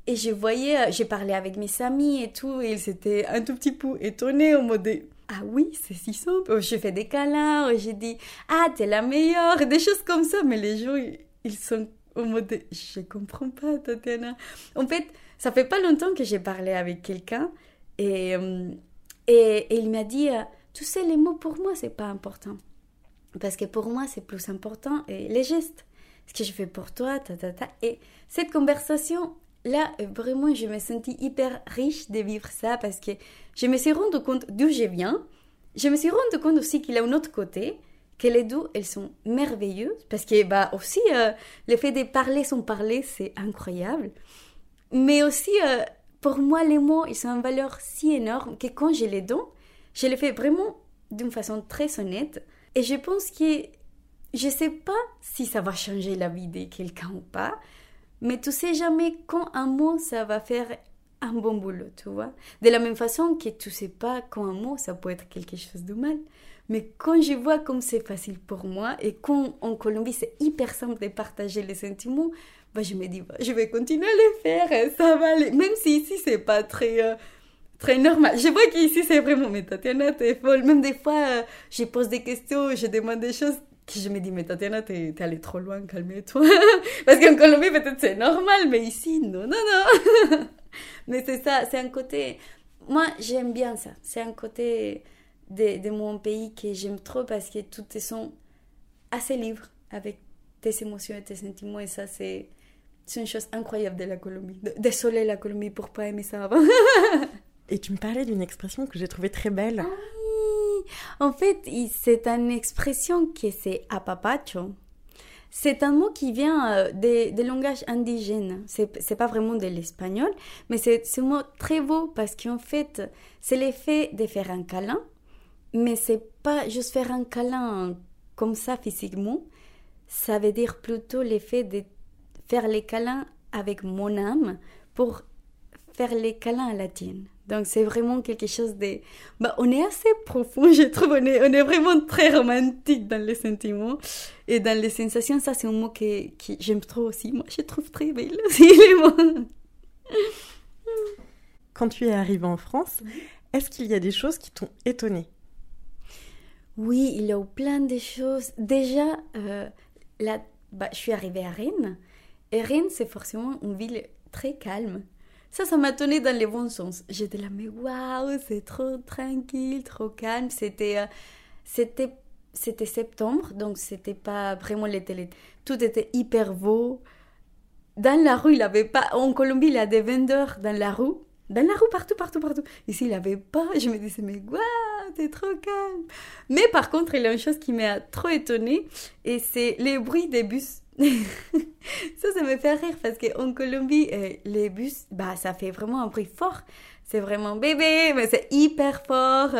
et je voyais, euh, j'ai parlé avec mes amis et tout, et ils étaient un tout petit peu étonnés en mode Ah oui, c'est si simple. J'ai fait des câlins, j'ai dit Ah, t'es la meilleure, des choses comme ça. Mais les gens, ils sont en mode Je comprends pas, Tatiana. En fait, ça fait pas longtemps que j'ai parlé avec quelqu'un et, euh, et, il m'a dit euh, Tu sais, les mots pour moi, c'est pas important. Parce que pour moi, c'est plus important et les gestes. Ce que je fais pour toi, ta, ta, ta. Et cette conversation, là, vraiment, je me sentis hyper riche de vivre ça parce que je me suis rendu compte d'où je viens. Je me suis rendu compte aussi qu'il y a un autre côté, que les deux, elles sont merveilleuses parce que, bah, aussi, euh, le fait de parler sans parler, c'est incroyable. Mais aussi, euh, pour moi, les mots, ils ont une valeur si énorme que quand je les donne, je les fais vraiment d'une façon très honnête. Et je pense que je sais pas si ça va changer la vie de quelqu'un ou pas, mais tu sais jamais quand un mot ça va faire un bon boulot, tu vois. De la même façon que tu sais pas quand un mot ça peut être quelque chose de mal. Mais quand je vois comme c'est facile pour moi et quand en Colombie c'est hyper simple de partager les sentiments, bah, je me dis, bah, je vais continuer à les faire, ça va aller. Même si ici c'est pas très, euh, très normal. Je vois qu'ici c'est vraiment, mais Tatiana, t'es folle. Même des fois, euh, je pose des questions, je demande des choses que je me dis, mais Tatiana, t'es allée trop loin, calme-toi. [laughs] Parce qu'en Colombie, peut-être c'est normal, mais ici, non, non, non. [laughs] mais c'est ça, c'est un côté. Moi, j'aime bien ça. C'est un côté de, de, mon pays que j'aime trop parce que tout est sont assez libres avec tes émotions et tes sentiments. Et ça, c'est c'est une chose incroyable de la Colombie. Désolée la Colombie pour pas aimer ça avant. Et tu me parlais d'une expression que j'ai trouvée très belle. Ah oui. En fait, c'est une expression qui c'est apapacho. C'est un mot qui vient des, des langages indigènes. C'est pas vraiment de l'espagnol, mais c'est un mot très beau parce qu'en fait, c'est l'effet de faire un câlin, mais c'est pas juste faire un câlin comme ça physiquement. Ça veut dire plutôt l'effet de faire les câlins avec mon âme pour faire les câlins à la tienne. Donc c'est vraiment quelque chose de... Bah, on est assez profond, [laughs] je trouve. On est, on est vraiment très romantique dans les sentiments et dans les sensations. Ça, c'est un mot que, que j'aime trop aussi. Moi, je trouve très belle [laughs] aussi les mots. Quand tu es arrivée en France, est-ce qu'il y a des choses qui t'ont étonnée? Oui, il y a eu plein de choses. Déjà, euh, là, bah, je suis arrivée à Rennes. Et Rennes, c'est forcément une ville très calme. Ça, ça m'a tonné dans les bons sens. J'étais là, mais waouh, c'est trop tranquille, trop calme. C'était, euh, c'était, c'était septembre, donc c'était pas vraiment l'été. Tout était hyper beau. Dans la rue, il avait pas. En Colombie, il y a des vendeurs dans la rue. Dans la rue, partout, partout, partout. Ici, il avait pas. Je me disais, mais waouh, c'est trop calme. Mais par contre, il y a une chose qui m'a trop étonnée, et c'est les bruits des bus [laughs] ça, ça me fait rire parce qu'en Colombie, euh, les bus, bah, ça fait vraiment un bruit fort. C'est vraiment bébé, mais c'est hyper fort.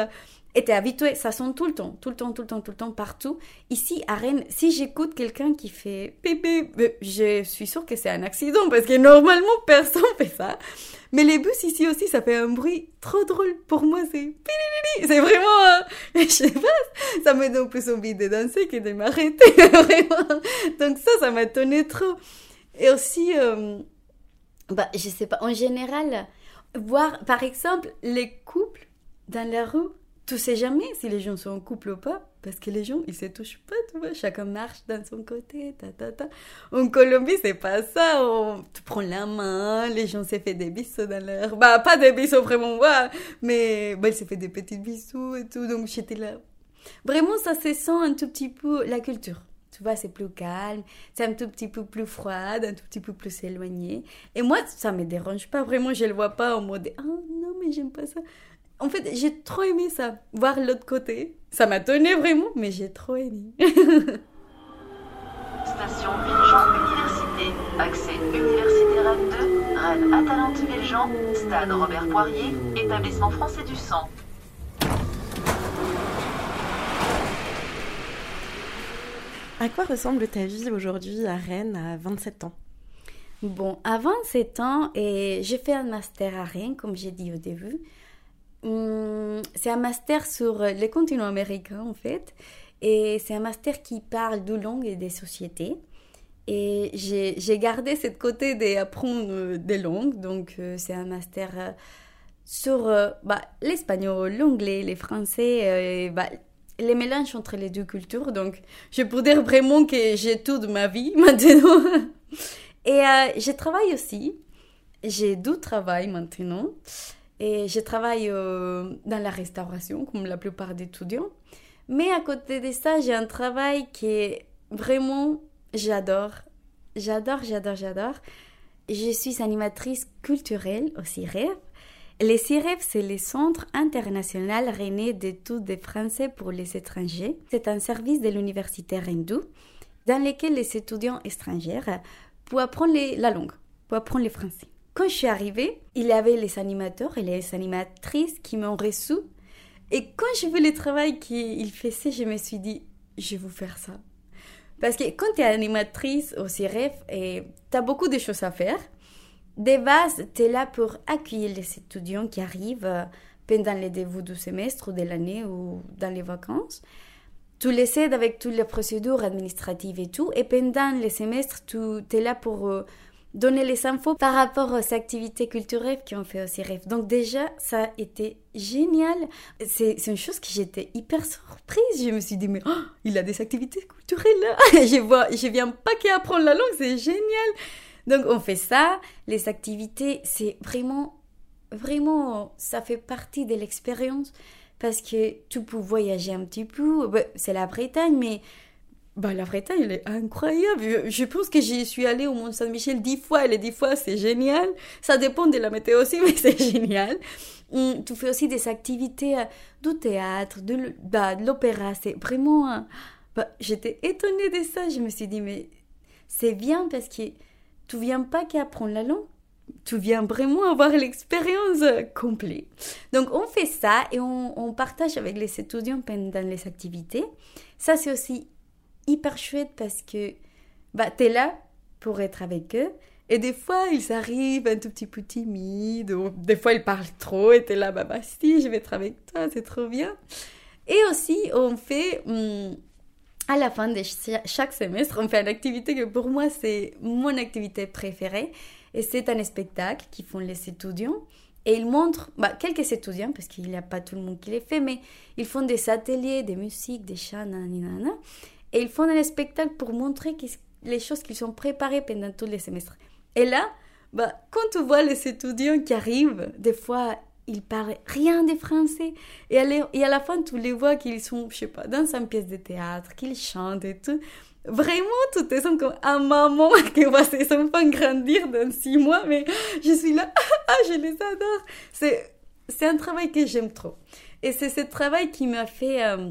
T'es habitué, ça sonne tout le temps, tout le temps, tout le temps, tout le temps, partout. Ici, à Rennes, si j'écoute quelqu'un qui fait bébé, je suis sûre que c'est un accident parce que normalement, personne [laughs] fait ça. Mais les bus ici aussi, ça fait un bruit trop drôle. Pour moi, c'est c'est vraiment, euh, [laughs] je sais pas, ça me donne plus envie de danser que de m'arrêter, [laughs] vraiment. Donc ça, ça m'a étonné trop. Et aussi, euh, bah, je sais pas, en général, voir, par exemple, les couples dans la rue, tu sais jamais si les gens sont en couple ou pas, parce que les gens, ils se touchent pas, tu vois, chacun marche dans son côté, ta, ta, ta. En Colombie, c'est pas ça, on... tu prends la main, les gens se font des bisous dans l'air, bah, pas des bisous vraiment, ouais, mais bah, ils se font des petits bisous et tout, donc j'étais là. Vraiment, ça se sent un tout petit peu la culture. Tu vois, c'est plus calme, c'est un tout petit peu plus froide, un tout petit peu plus éloigné. Et moi, ça me dérange pas, vraiment, je le vois pas en mode, ah non, mais j'aime pas ça en fait, j'ai trop aimé ça, voir l'autre côté. Ça m'a donné vraiment, mais j'ai trop aimé. [laughs] Station Villejean Université. Accès Université Rennes 2, Rennes Atalante Villejean, Stade Robert Poirier, Établissement français du sang. À quoi ressemble ta vie aujourd'hui à Rennes à 27 ans? Bon, à 27 ans, j'ai fait un master à Rennes, comme j'ai dit au début. C'est un master sur les continents américains en fait. Et c'est un master qui parle de langues et des sociétés. Et j'ai gardé cette côté d'apprendre des langues. Donc euh, c'est un master euh, sur euh, bah, l'espagnol, l'anglais, les français, bah, les mélanges entre les deux cultures. Donc je peux dire vraiment que j'ai tout de ma vie [laughs] maintenant. et je travaille aussi. J'ai deux travail maintenant. Et je travaille euh, dans la restauration, comme la plupart des étudiants. Mais à côté de ça, j'ai un travail qui est vraiment, j'adore. J'adore, j'adore, j'adore. Je suis animatrice culturelle au CIREF. Les CIREF, c'est le Centre international rennais d'études des Français pour les étrangers. C'est un service de l'université Rendu dans lequel les étudiants étrangers pour apprendre la langue, pour apprendre le français. Quand je suis arrivée, il y avait les animateurs et les animatrices qui m'ont reçu. Et quand j'ai vu le travail qu'ils faisaient, je me suis dit, je vais vous faire ça. Parce que quand tu es animatrice au CIREF, tu as beaucoup de choses à faire. De base, tu es là pour accueillir les étudiants qui arrivent pendant les débuts du semestre ou de l'année ou dans les vacances. Tu les aides avec toutes les procédures administratives et tout. Et pendant les semestres, tu es là pour euh, donner les infos par rapport aux activités culturelles qu'on fait au CIREF. Donc déjà, ça a été génial. C'est une chose que j'étais hyper surprise. Je me suis dit, mais oh, il a des activités culturelles là. [laughs] je vois, je viens pas qu'apprendre la langue, c'est génial. Donc on fait ça. Les activités, c'est vraiment, vraiment, ça fait partie de l'expérience parce que tu peux voyager un petit peu. Bah, c'est la Bretagne, mais bah, la Bretagne, elle est incroyable. Je, pense que j'y suis allée au Mont Saint-Michel dix fois et les dix fois, c'est génial. Ça dépend de la météo aussi, [laughs] mais c'est génial. Hum, tu fais aussi des activités euh, du théâtre, bah, de l'opéra. C'est vraiment. Euh, bah, J'étais étonnée de ça. Je me suis dit, mais c'est bien parce que tu viens pas qu'apprendre la langue, tu viens vraiment avoir l'expérience complète. Donc on fait ça et on, partage avec les étudiants pendant les activités. Ça c'est aussi hyper chouette parce que bah, tu es là pour être avec eux. Et des fois, ils arrivent un tout petit peu timides, ou des fois, ils parlent trop, et tu es là, bah, bah si, je vais être avec toi, c'est trop bien. Et aussi, on fait, hum, à la fin de chaque semestre, on fait une activité que pour moi, c'est mon activité préférée. Et c'est un spectacle qui font les étudiants. Et ils montrent, bah, quelques étudiants, parce qu'il n'y a pas tout le monde qui les fait, mais ils font des ateliers, des musiques, des chants, nanana, et ils font un spectacle pour montrer les choses qu'ils ont préparées pendant tous les semestres. Et là, bah, quand tu vois les étudiants qui arrivent, des fois, ils parlent rien de français. Et à, la fin, tu les vois qu'ils sont, je sais pas, dans une pièce de théâtre, qu'ils chantent et tout. Vraiment, tout te sens comme un maman [laughs] qui voit ses enfants grandir dans six mois, mais je suis là, [laughs] ah, je les adore. C'est, c'est un travail que j'aime trop. Et c'est ce travail qui m'a fait euh,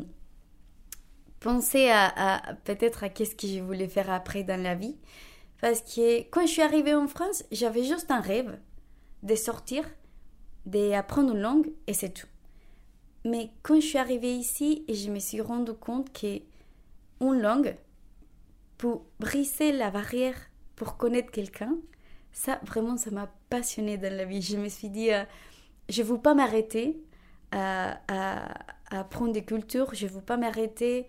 penser à, peut-être à qu'est-ce que je voulais faire après dans la vie. Parce que quand je suis arrivée en France, j'avais juste un rêve de sortir, d'apprendre une langue et c'est tout. Mais quand je suis arrivée ici, je me suis rendu compte que une langue, pour briser la barrière, pour connaître quelqu'un, ça vraiment, ça m'a passionnée dans la vie. Je me suis dit, euh, je ne veux pas m'arrêter à, à, apprendre des cultures, je ne veux pas m'arrêter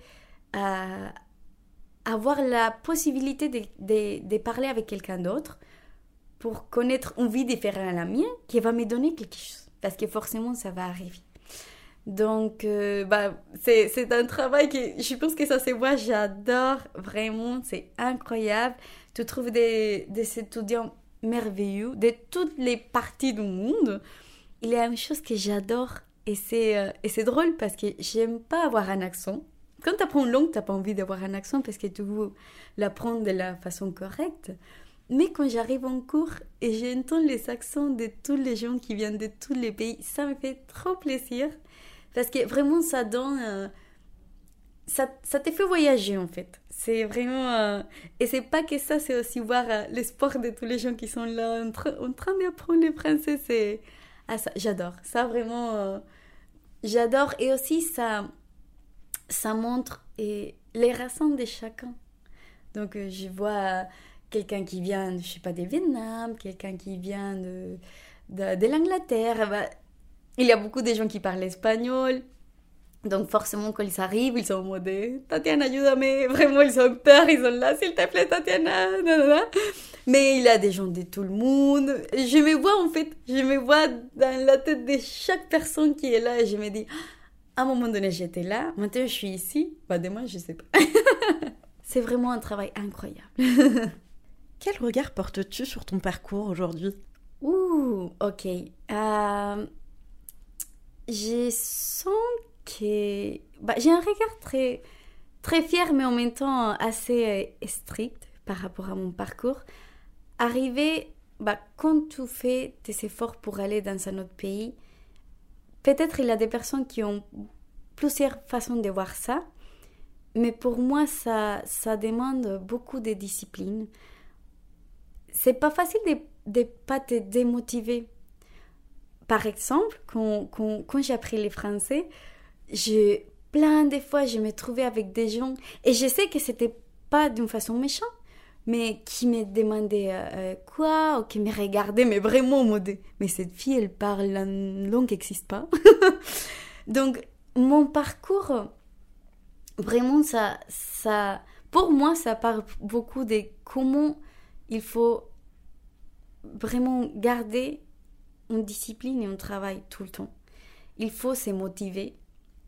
avoir la possibilité de, parler avec quelqu'un d'autre pour connaître une vie différente à la mienne qui va me donner quelque chose. Parce que forcément, ça va arriver. Donc, euh, bah, c'est un travail que je pense que ça se voit, j'adore vraiment, c'est incroyable. Tu trouves des, des étudiants merveilleux de toutes les parties du monde. Il y a une chose que j'adore et c'est euh, c'est drôle parce que j'aime pas avoir un accent. Quand tu apprends une langue, tu n'as pas envie d'avoir un accent parce que tu veux l'apprendre de la façon correcte. Mais quand j'arrive en cours et j'entends les accents de tous les gens qui viennent de tous les pays, ça me fait trop plaisir. Parce que vraiment, ça donne... Euh, ça, ça te fait voyager en fait. C'est vraiment... Euh, et c'est pas que ça, c'est aussi voir euh, l'espoir de tous les gens qui sont là en, train d'apprendre le français. Ah, j'adore. Ça, vraiment... j'adore. Et aussi, ça ça montre et les racines de chacun. Donc euh, je vois euh, quelqu'un qui vient, je sais pas, du Vietnam, quelqu'un qui vient de, de, l'Angleterre. Bah, il y a beaucoup de gens qui parlent espagnol. Donc forcément, quand ils arrivent, ils sont en mode eh, Tatiana, aide-moi. [laughs] Vraiment, ils ont peur, ils sont là, s'il te plaît, Tatiana. [laughs] Mais il y a des gens de tout le monde. Je me vois en fait, je me vois dans la tête de chaque personne qui est là et je me dis à un moment donné, j'étais là. Maintenant, je suis ici. Bah, demain, je sais pas. [laughs] c'est vraiment un travail incroyable. [laughs] Quel regard portes-tu sur ton parcours aujourd'hui? Ouh, ok. Euh, je sens que bah, j'ai un regard très, très fier, mais en même temps assez euh, strict par rapport à mon parcours. Arriver, bah, quand tu fais tes efforts pour aller dans un autre pays, peut-être il y a des personnes qui ont plusieurs façons de voir ça, mais pour moi, ça, ça demande beaucoup de discipline. C'est pas facile de ne pas te démotiver. Par exemple, quand, quand, j'ai appris le français, plein de fois, je me trouvais avec des gens, et je sais que c'était pas d'une façon méchante, mais qui me demandaient euh, euh, quoi, ou qui me regardaient, mais vraiment mais cette fille, elle parle une langue qui n'existe pas. [laughs] Donc, mon parcours, vraiment, ça, ça, pour moi, ça parle beaucoup de comment il faut vraiment garder une discipline et un travail tout le temps. Il faut se motiver.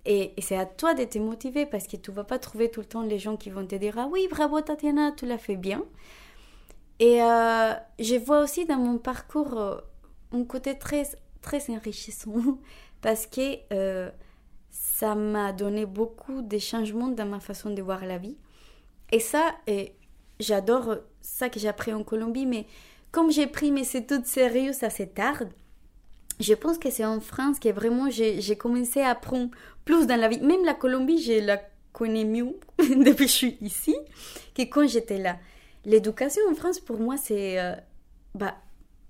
Et, c'est à toi de te motiver parce que tu vas pas trouver tout le temps les gens qui vont te dire Ah oui, bravo Tatiana, tu l'as fait bien. Et euh, je vois aussi dans mon parcours euh, un côté très, très enrichissant [laughs] parce que euh, ça m'a donné beaucoup de changements dans ma façon de voir la vie. Et ça, et j'adore ça que j'ai appris en Colombie, mais comme j'ai pris mes études sérieuses assez tard, je pense que c'est en France que vraiment j'ai commencé à apprendre plus dans la vie. Même la Colombie, je la connais mieux [laughs] depuis que je suis ici que quand j'étais là. L'éducation en France, pour moi, c'est... Euh, bah,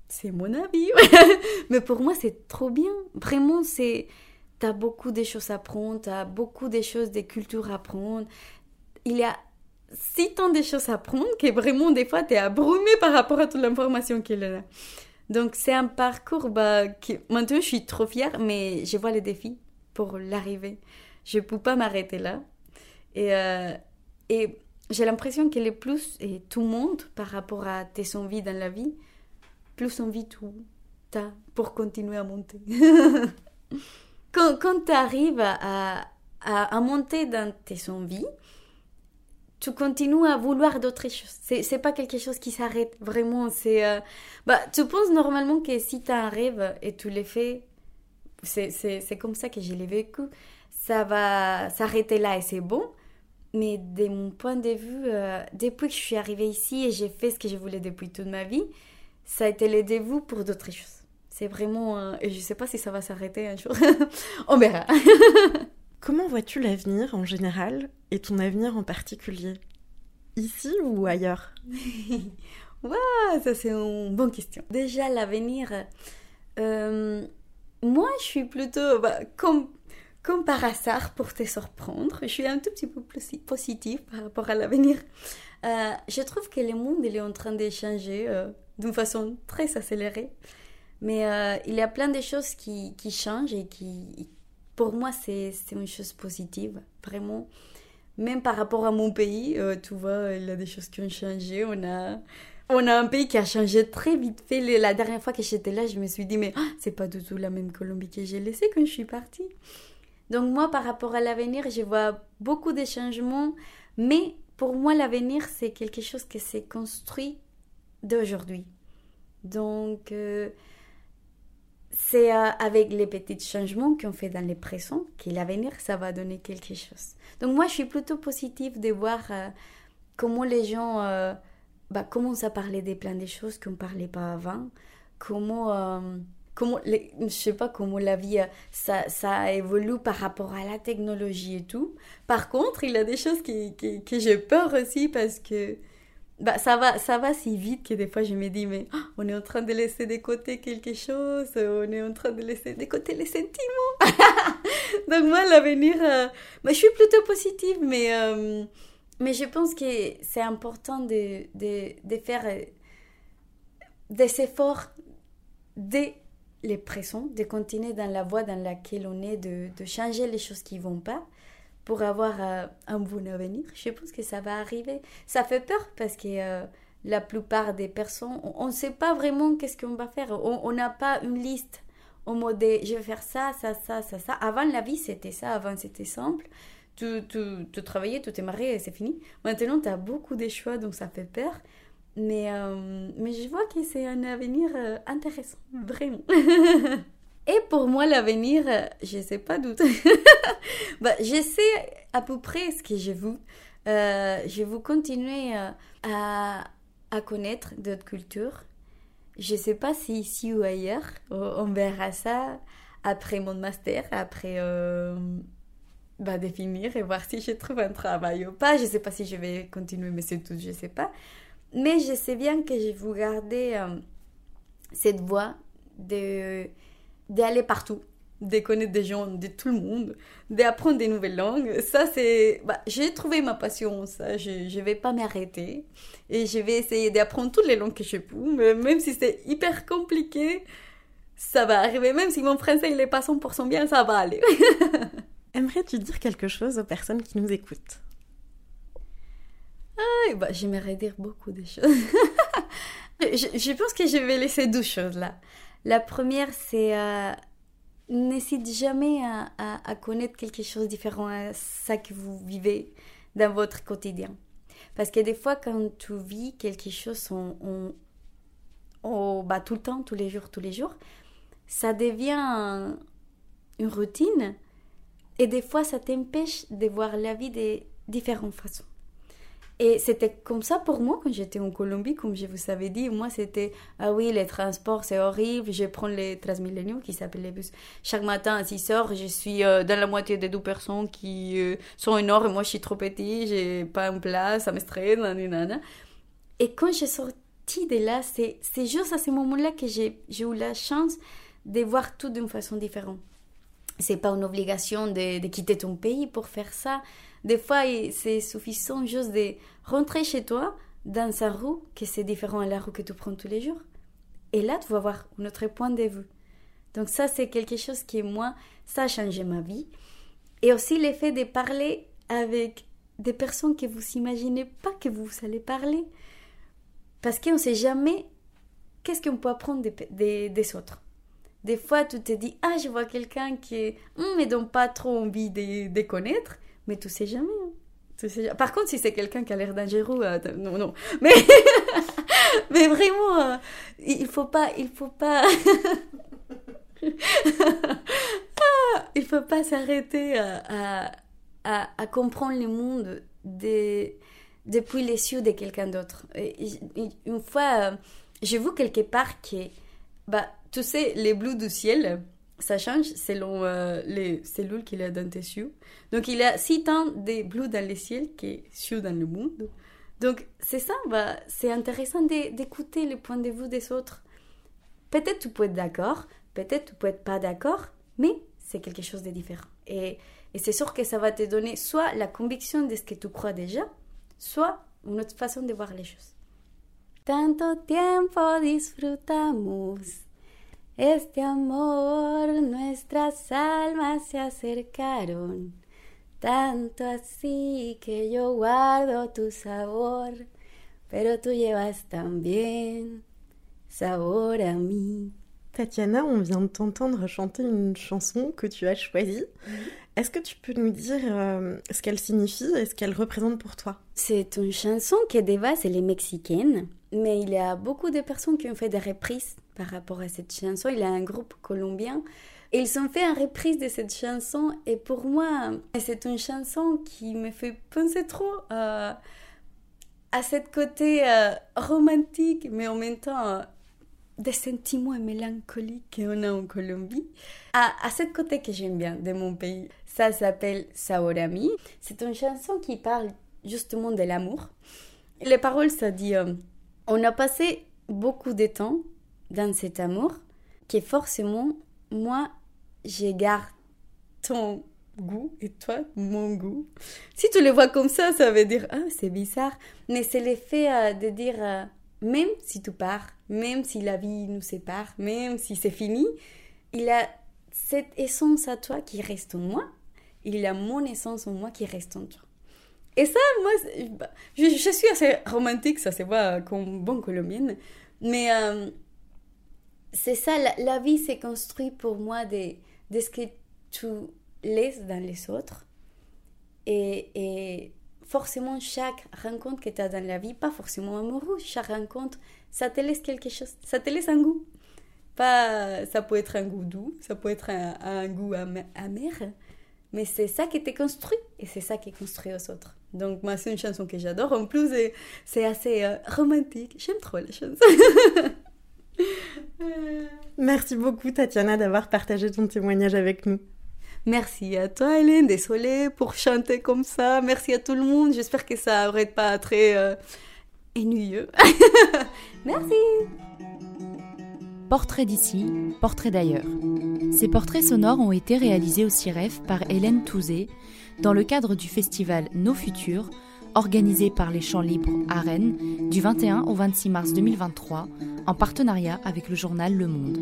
c'est mon avis. [laughs] Mais pour moi, c'est trop bien. Vraiment, c'est... T'as beaucoup de choses à apprendre, t'as beaucoup de choses, des cultures à apprendre. Il y a si tant de choses à apprendre que vraiment, des fois, t'es abrumé par rapport à toute l'information qu'il y a là. Donc, c'est un parcours bah. Maintenant, je suis trop fière, mais je vois les défis pour l'arriver. Je ne peux pas m'arrêter là. Et, euh, et j'ai l'impression que le plus, et tout le monde, par rapport à tes envies dans la vie, plus envie tu as pour continuer à monter. [laughs] quand quand tu arrives à, à, à, monter dans tes envies, tu continues à vouloir d'autres choses. C'est, pas quelque chose qui s'arrête vraiment. C'est, euh, bah, tu penses normalement que si tu as un rêve et tu le fais, c'est, comme ça que je l'ai vécu. Ça va s'arrêter là et c'est bon. Mais de mon point de vue, euh, depuis que je suis arrivée ici et j'ai fait ce que je voulais depuis toute ma vie, ça a été le dévou pour d'autres choses. C'est vraiment... Euh, et je sais pas si ça va s'arrêter un jour. [laughs] On verra. [laughs] Comment vois-tu l'avenir en général et ton avenir en particulier? Ici ou ailleurs? [laughs] Waouh, ça c'est une bonne question. Déjà, l'avenir, euh, moi je suis plutôt bah, comme, par hasard pour te surprendre. Je suis un tout petit peu plus positive par rapport à l'avenir. Euh, je trouve que le monde il est en train de changer euh, d'une façon très accélérée. Mais il y a plein de choses qui changent et qui, pour moi, c'est une chose positive, vraiment. Même par rapport à mon pays, euh, tu vois, il y a des choses qui ont changé. On a, on a un pays qui a changé très vite fait. La dernière fois que j'étais là, je me suis dit, mais ah, c'est pas du tout la même Colombie que j'ai laissée quand je suis partie. Donc moi, par rapport à l'avenir, je vois beaucoup de changements. Mais pour moi, l'avenir, c'est quelque chose qui s'est construit d'aujourd'hui. Donc... Euh, c'est euh, avec les petits changements qu'on fait dans les présents que l'avenir, ça va donner quelque chose. Donc moi, je suis plutôt positive de voir euh, comment les gens euh, bah, commencent à parler des plein de choses qu'on ne parlait pas avant, comment, comment je sais pas, comment la vie, ça, ça évolue par rapport à la technologie et tout. Par contre, il y a des choses qui, qui, que j'ai peur aussi parce que bah, ça, va, ça va si vite que des fois je me dis, mais oh, on est en train de laisser de côté quelque chose, on est en train de laisser de côté les sentiments. [laughs] Donc moi, l'avenir, euh, bah, je suis plutôt positive, mais, euh, mais je pense que c'est important de, de, faire euh, des efforts dès les présents, de continuer dans la voie dans laquelle on est, de, de changer les choses qui vont pas pour avoir euh, un bon avenir. Je pense que ça va arriver. Ça fait peur parce que euh, la plupart des personnes, on ne sait pas vraiment qu'est-ce qu'on va faire. On n'a pas une liste au mode je vais faire ça, ça, ça, ça, ça. Avant la vie, c'était ça. Avant, c'était simple. Tu, tu, tu travaillais, tu t'es marié et c'est fini. Maintenant, tu as beaucoup de choix, donc ça fait peur. Mais, euh, mais je vois que c'est un avenir intéressant, vraiment. [laughs] Et pour moi, l'avenir, euh, je ne sais pas d'où. [laughs] bah, je sais à peu près ce que je veux. Euh, je veux continuer euh, à, à connaître d'autres cultures. Je ne sais pas si ici ou ailleurs. On verra ça après mon master, après euh, bah, définir et voir si je trouve un travail ou pas. Je ne sais pas si je vais continuer mes études, je ne sais pas. Mais je sais bien que je vais garder cette voie de d'aller partout, de connaître des gens de tout le monde, d'apprendre des nouvelles langues. Ça, c'est... Bah, j'ai trouvé ma passion, ça. Je ne vais pas m'arrêter. Et je vais essayer d'apprendre toutes les langues que je peux, mais même si c'est hyper compliqué, ça va arriver. Même si mon français, il est pas 100% bien, ça va aller. [laughs] Aimerais-tu dire quelque chose aux personnes qui nous écoutent? Ah, bah, J'aimerais dire beaucoup de choses. [laughs] je, je, pense que je vais laisser deux choses là. La première, c'est euh, n'hésite jamais à, connaître quelque chose de différent à ça que vous vivez dans votre quotidien. Parce que des fois, quand tu vis quelque chose on, on, bah, tout le temps, tous les jours, tous les jours, ça devient un, une routine et des fois, ça t'empêche de voir la vie de différentes façons. Et c'était comme ça pour moi quand j'étais en Colombie, comme je vous avais dit. Moi, c'était Ah oui, les transports, c'est horrible. Je prends les Transmilenio qui s'appellent les bus. Chaque matin à 6 heures, je suis euh, dans la moitié des deux personnes qui euh, sont énormes. Moi, je suis trop petit, j'ai pas une place, ça me stresse. Et quand j'ai sorti de là, c'est juste à ce moment-là que j'ai eu la chance de voir tout d'une façon différente. C'est pas une obligation de quitter ton pays pour faire ça. Des fois, c'est suffisant juste de rentrer chez toi dans sa rue, que c'est différent à la rue que tu prends tous les jours. Et là, tu vas voir un autre point de vue. Donc ça, c'est quelque chose qui, moi, ça a changé ma vie. Et aussi l'effet de parler avec des personnes que vous imaginez pas que vous allez parler. Parce qu'on ne sait jamais qu'est-ce qu'on peut apprendre des, des, autres. Des fois, tu te dis, ah, je vois quelqu'un qui ne me donne pas trop envie de, de connaître mais tu sais jamais. Hein. Tu sais jamais. Par contre, si c'est quelqu'un qui a l'air dangereux, euh, non, non. [laughs] Mais, mais vraiment, euh, il faut pas, il faut pas, [laughs] il faut pas s'arrêter à, à, à, comprendre le monde depuis les yeux de quelqu'un d'autre. Une fois, euh, j'ai vu quelque part que, bah, tu sais, les bleus du ciel, ça change selon euh, les cellules qu'il y a dans tes yeux. Donc, il y a six temps de bleu dans le ciel qui est yeux dans le monde. Donc, c'est ça, bah, c'est intéressant d'écouter les points de vue des autres. Peut-être tu peux être d'accord, peut-être tu peux être pas d'accord, mais c'est quelque chose de différent. Et, et c'est sûr que ça va te donner soit la conviction de ce que tu crois déjà, soit une autre façon de voir les choses. Tanto tiempo disfrutamos Este amor, nuestras almas se acercaron, tanto así que yo guardo tu sabor, pero tú llevas también sabor a mí. Tatiana, on vient de t'entendre chanter une chanson que tu as choisie. Est-ce que tu peux nous dire euh, ce qu'elle signifie et ce qu'elle représente pour toi? C'est une chanson qui de base elle est mexicaine, mais il y a beaucoup de personnes qui ont fait des reprises par rapport à cette chanson. Il a un groupe colombien. Ils ont fait une reprise de cette chanson et pour moi, c'est une chanson qui me fait penser trop euh, à cette côté euh, romantique, mais en même temps euh, des sentiments mélancoliques qu'on a en Colombie, à, à cette côté que j'aime bien de mon pays. Ça s'appelle Saorami. C'est une chanson qui parle justement de l'amour. Les paroles, ça dit On a passé beaucoup de temps dans cet amour que forcément, moi, je garde ton goût et toi, mon goût. Si tu le vois comme ça, ça veut dire, ah, c'est bizarre. Mais c'est l'effet euh, de dire, euh, même si tu pars, même si la vie nous sépare, même si c'est fini, il a cette essence à toi qui reste en moi. Il a mon essence en moi qui reste en toi. Et ça, moi, je, je suis assez romantique, ça se voit comme bonne colombienne. Mais euh, c'est ça, la, vie s'est construite pour moi de, de, ce que tu laisses dans les autres. Et, forcément, chaque rencontre que tu as dans la vie, pas forcément amoureuse, chaque rencontre, ça te laisse quelque chose, ça te laisse un goût. Pas, ça peut être un goût doux, ça peut être un, goût amer, mais c'est ça qui était construit et c'est ça qui est construit aux autres. Donc moi, c'est une chanson que j'adore. En plus, c'est assez euh, romantique. J'aime trop la chanson. [laughs] Merci beaucoup, Tatiana, d'avoir partagé ton témoignage avec nous. Merci à toi, Hélène. Désolée pour chanter comme ça. Merci à tout le monde. J'espère que ça n'aurait pas très euh, ennuyeux. [laughs] Merci. Portrait d'ici, portrait d'ailleurs. Ces portraits sonores ont été réalisés au CIREF par Hélène Touzé dans le cadre du festival Nos Futurs, organisé par les Champs Libres à Rennes du 21 au 26 mars 2023 en partenariat avec le journal Le Monde.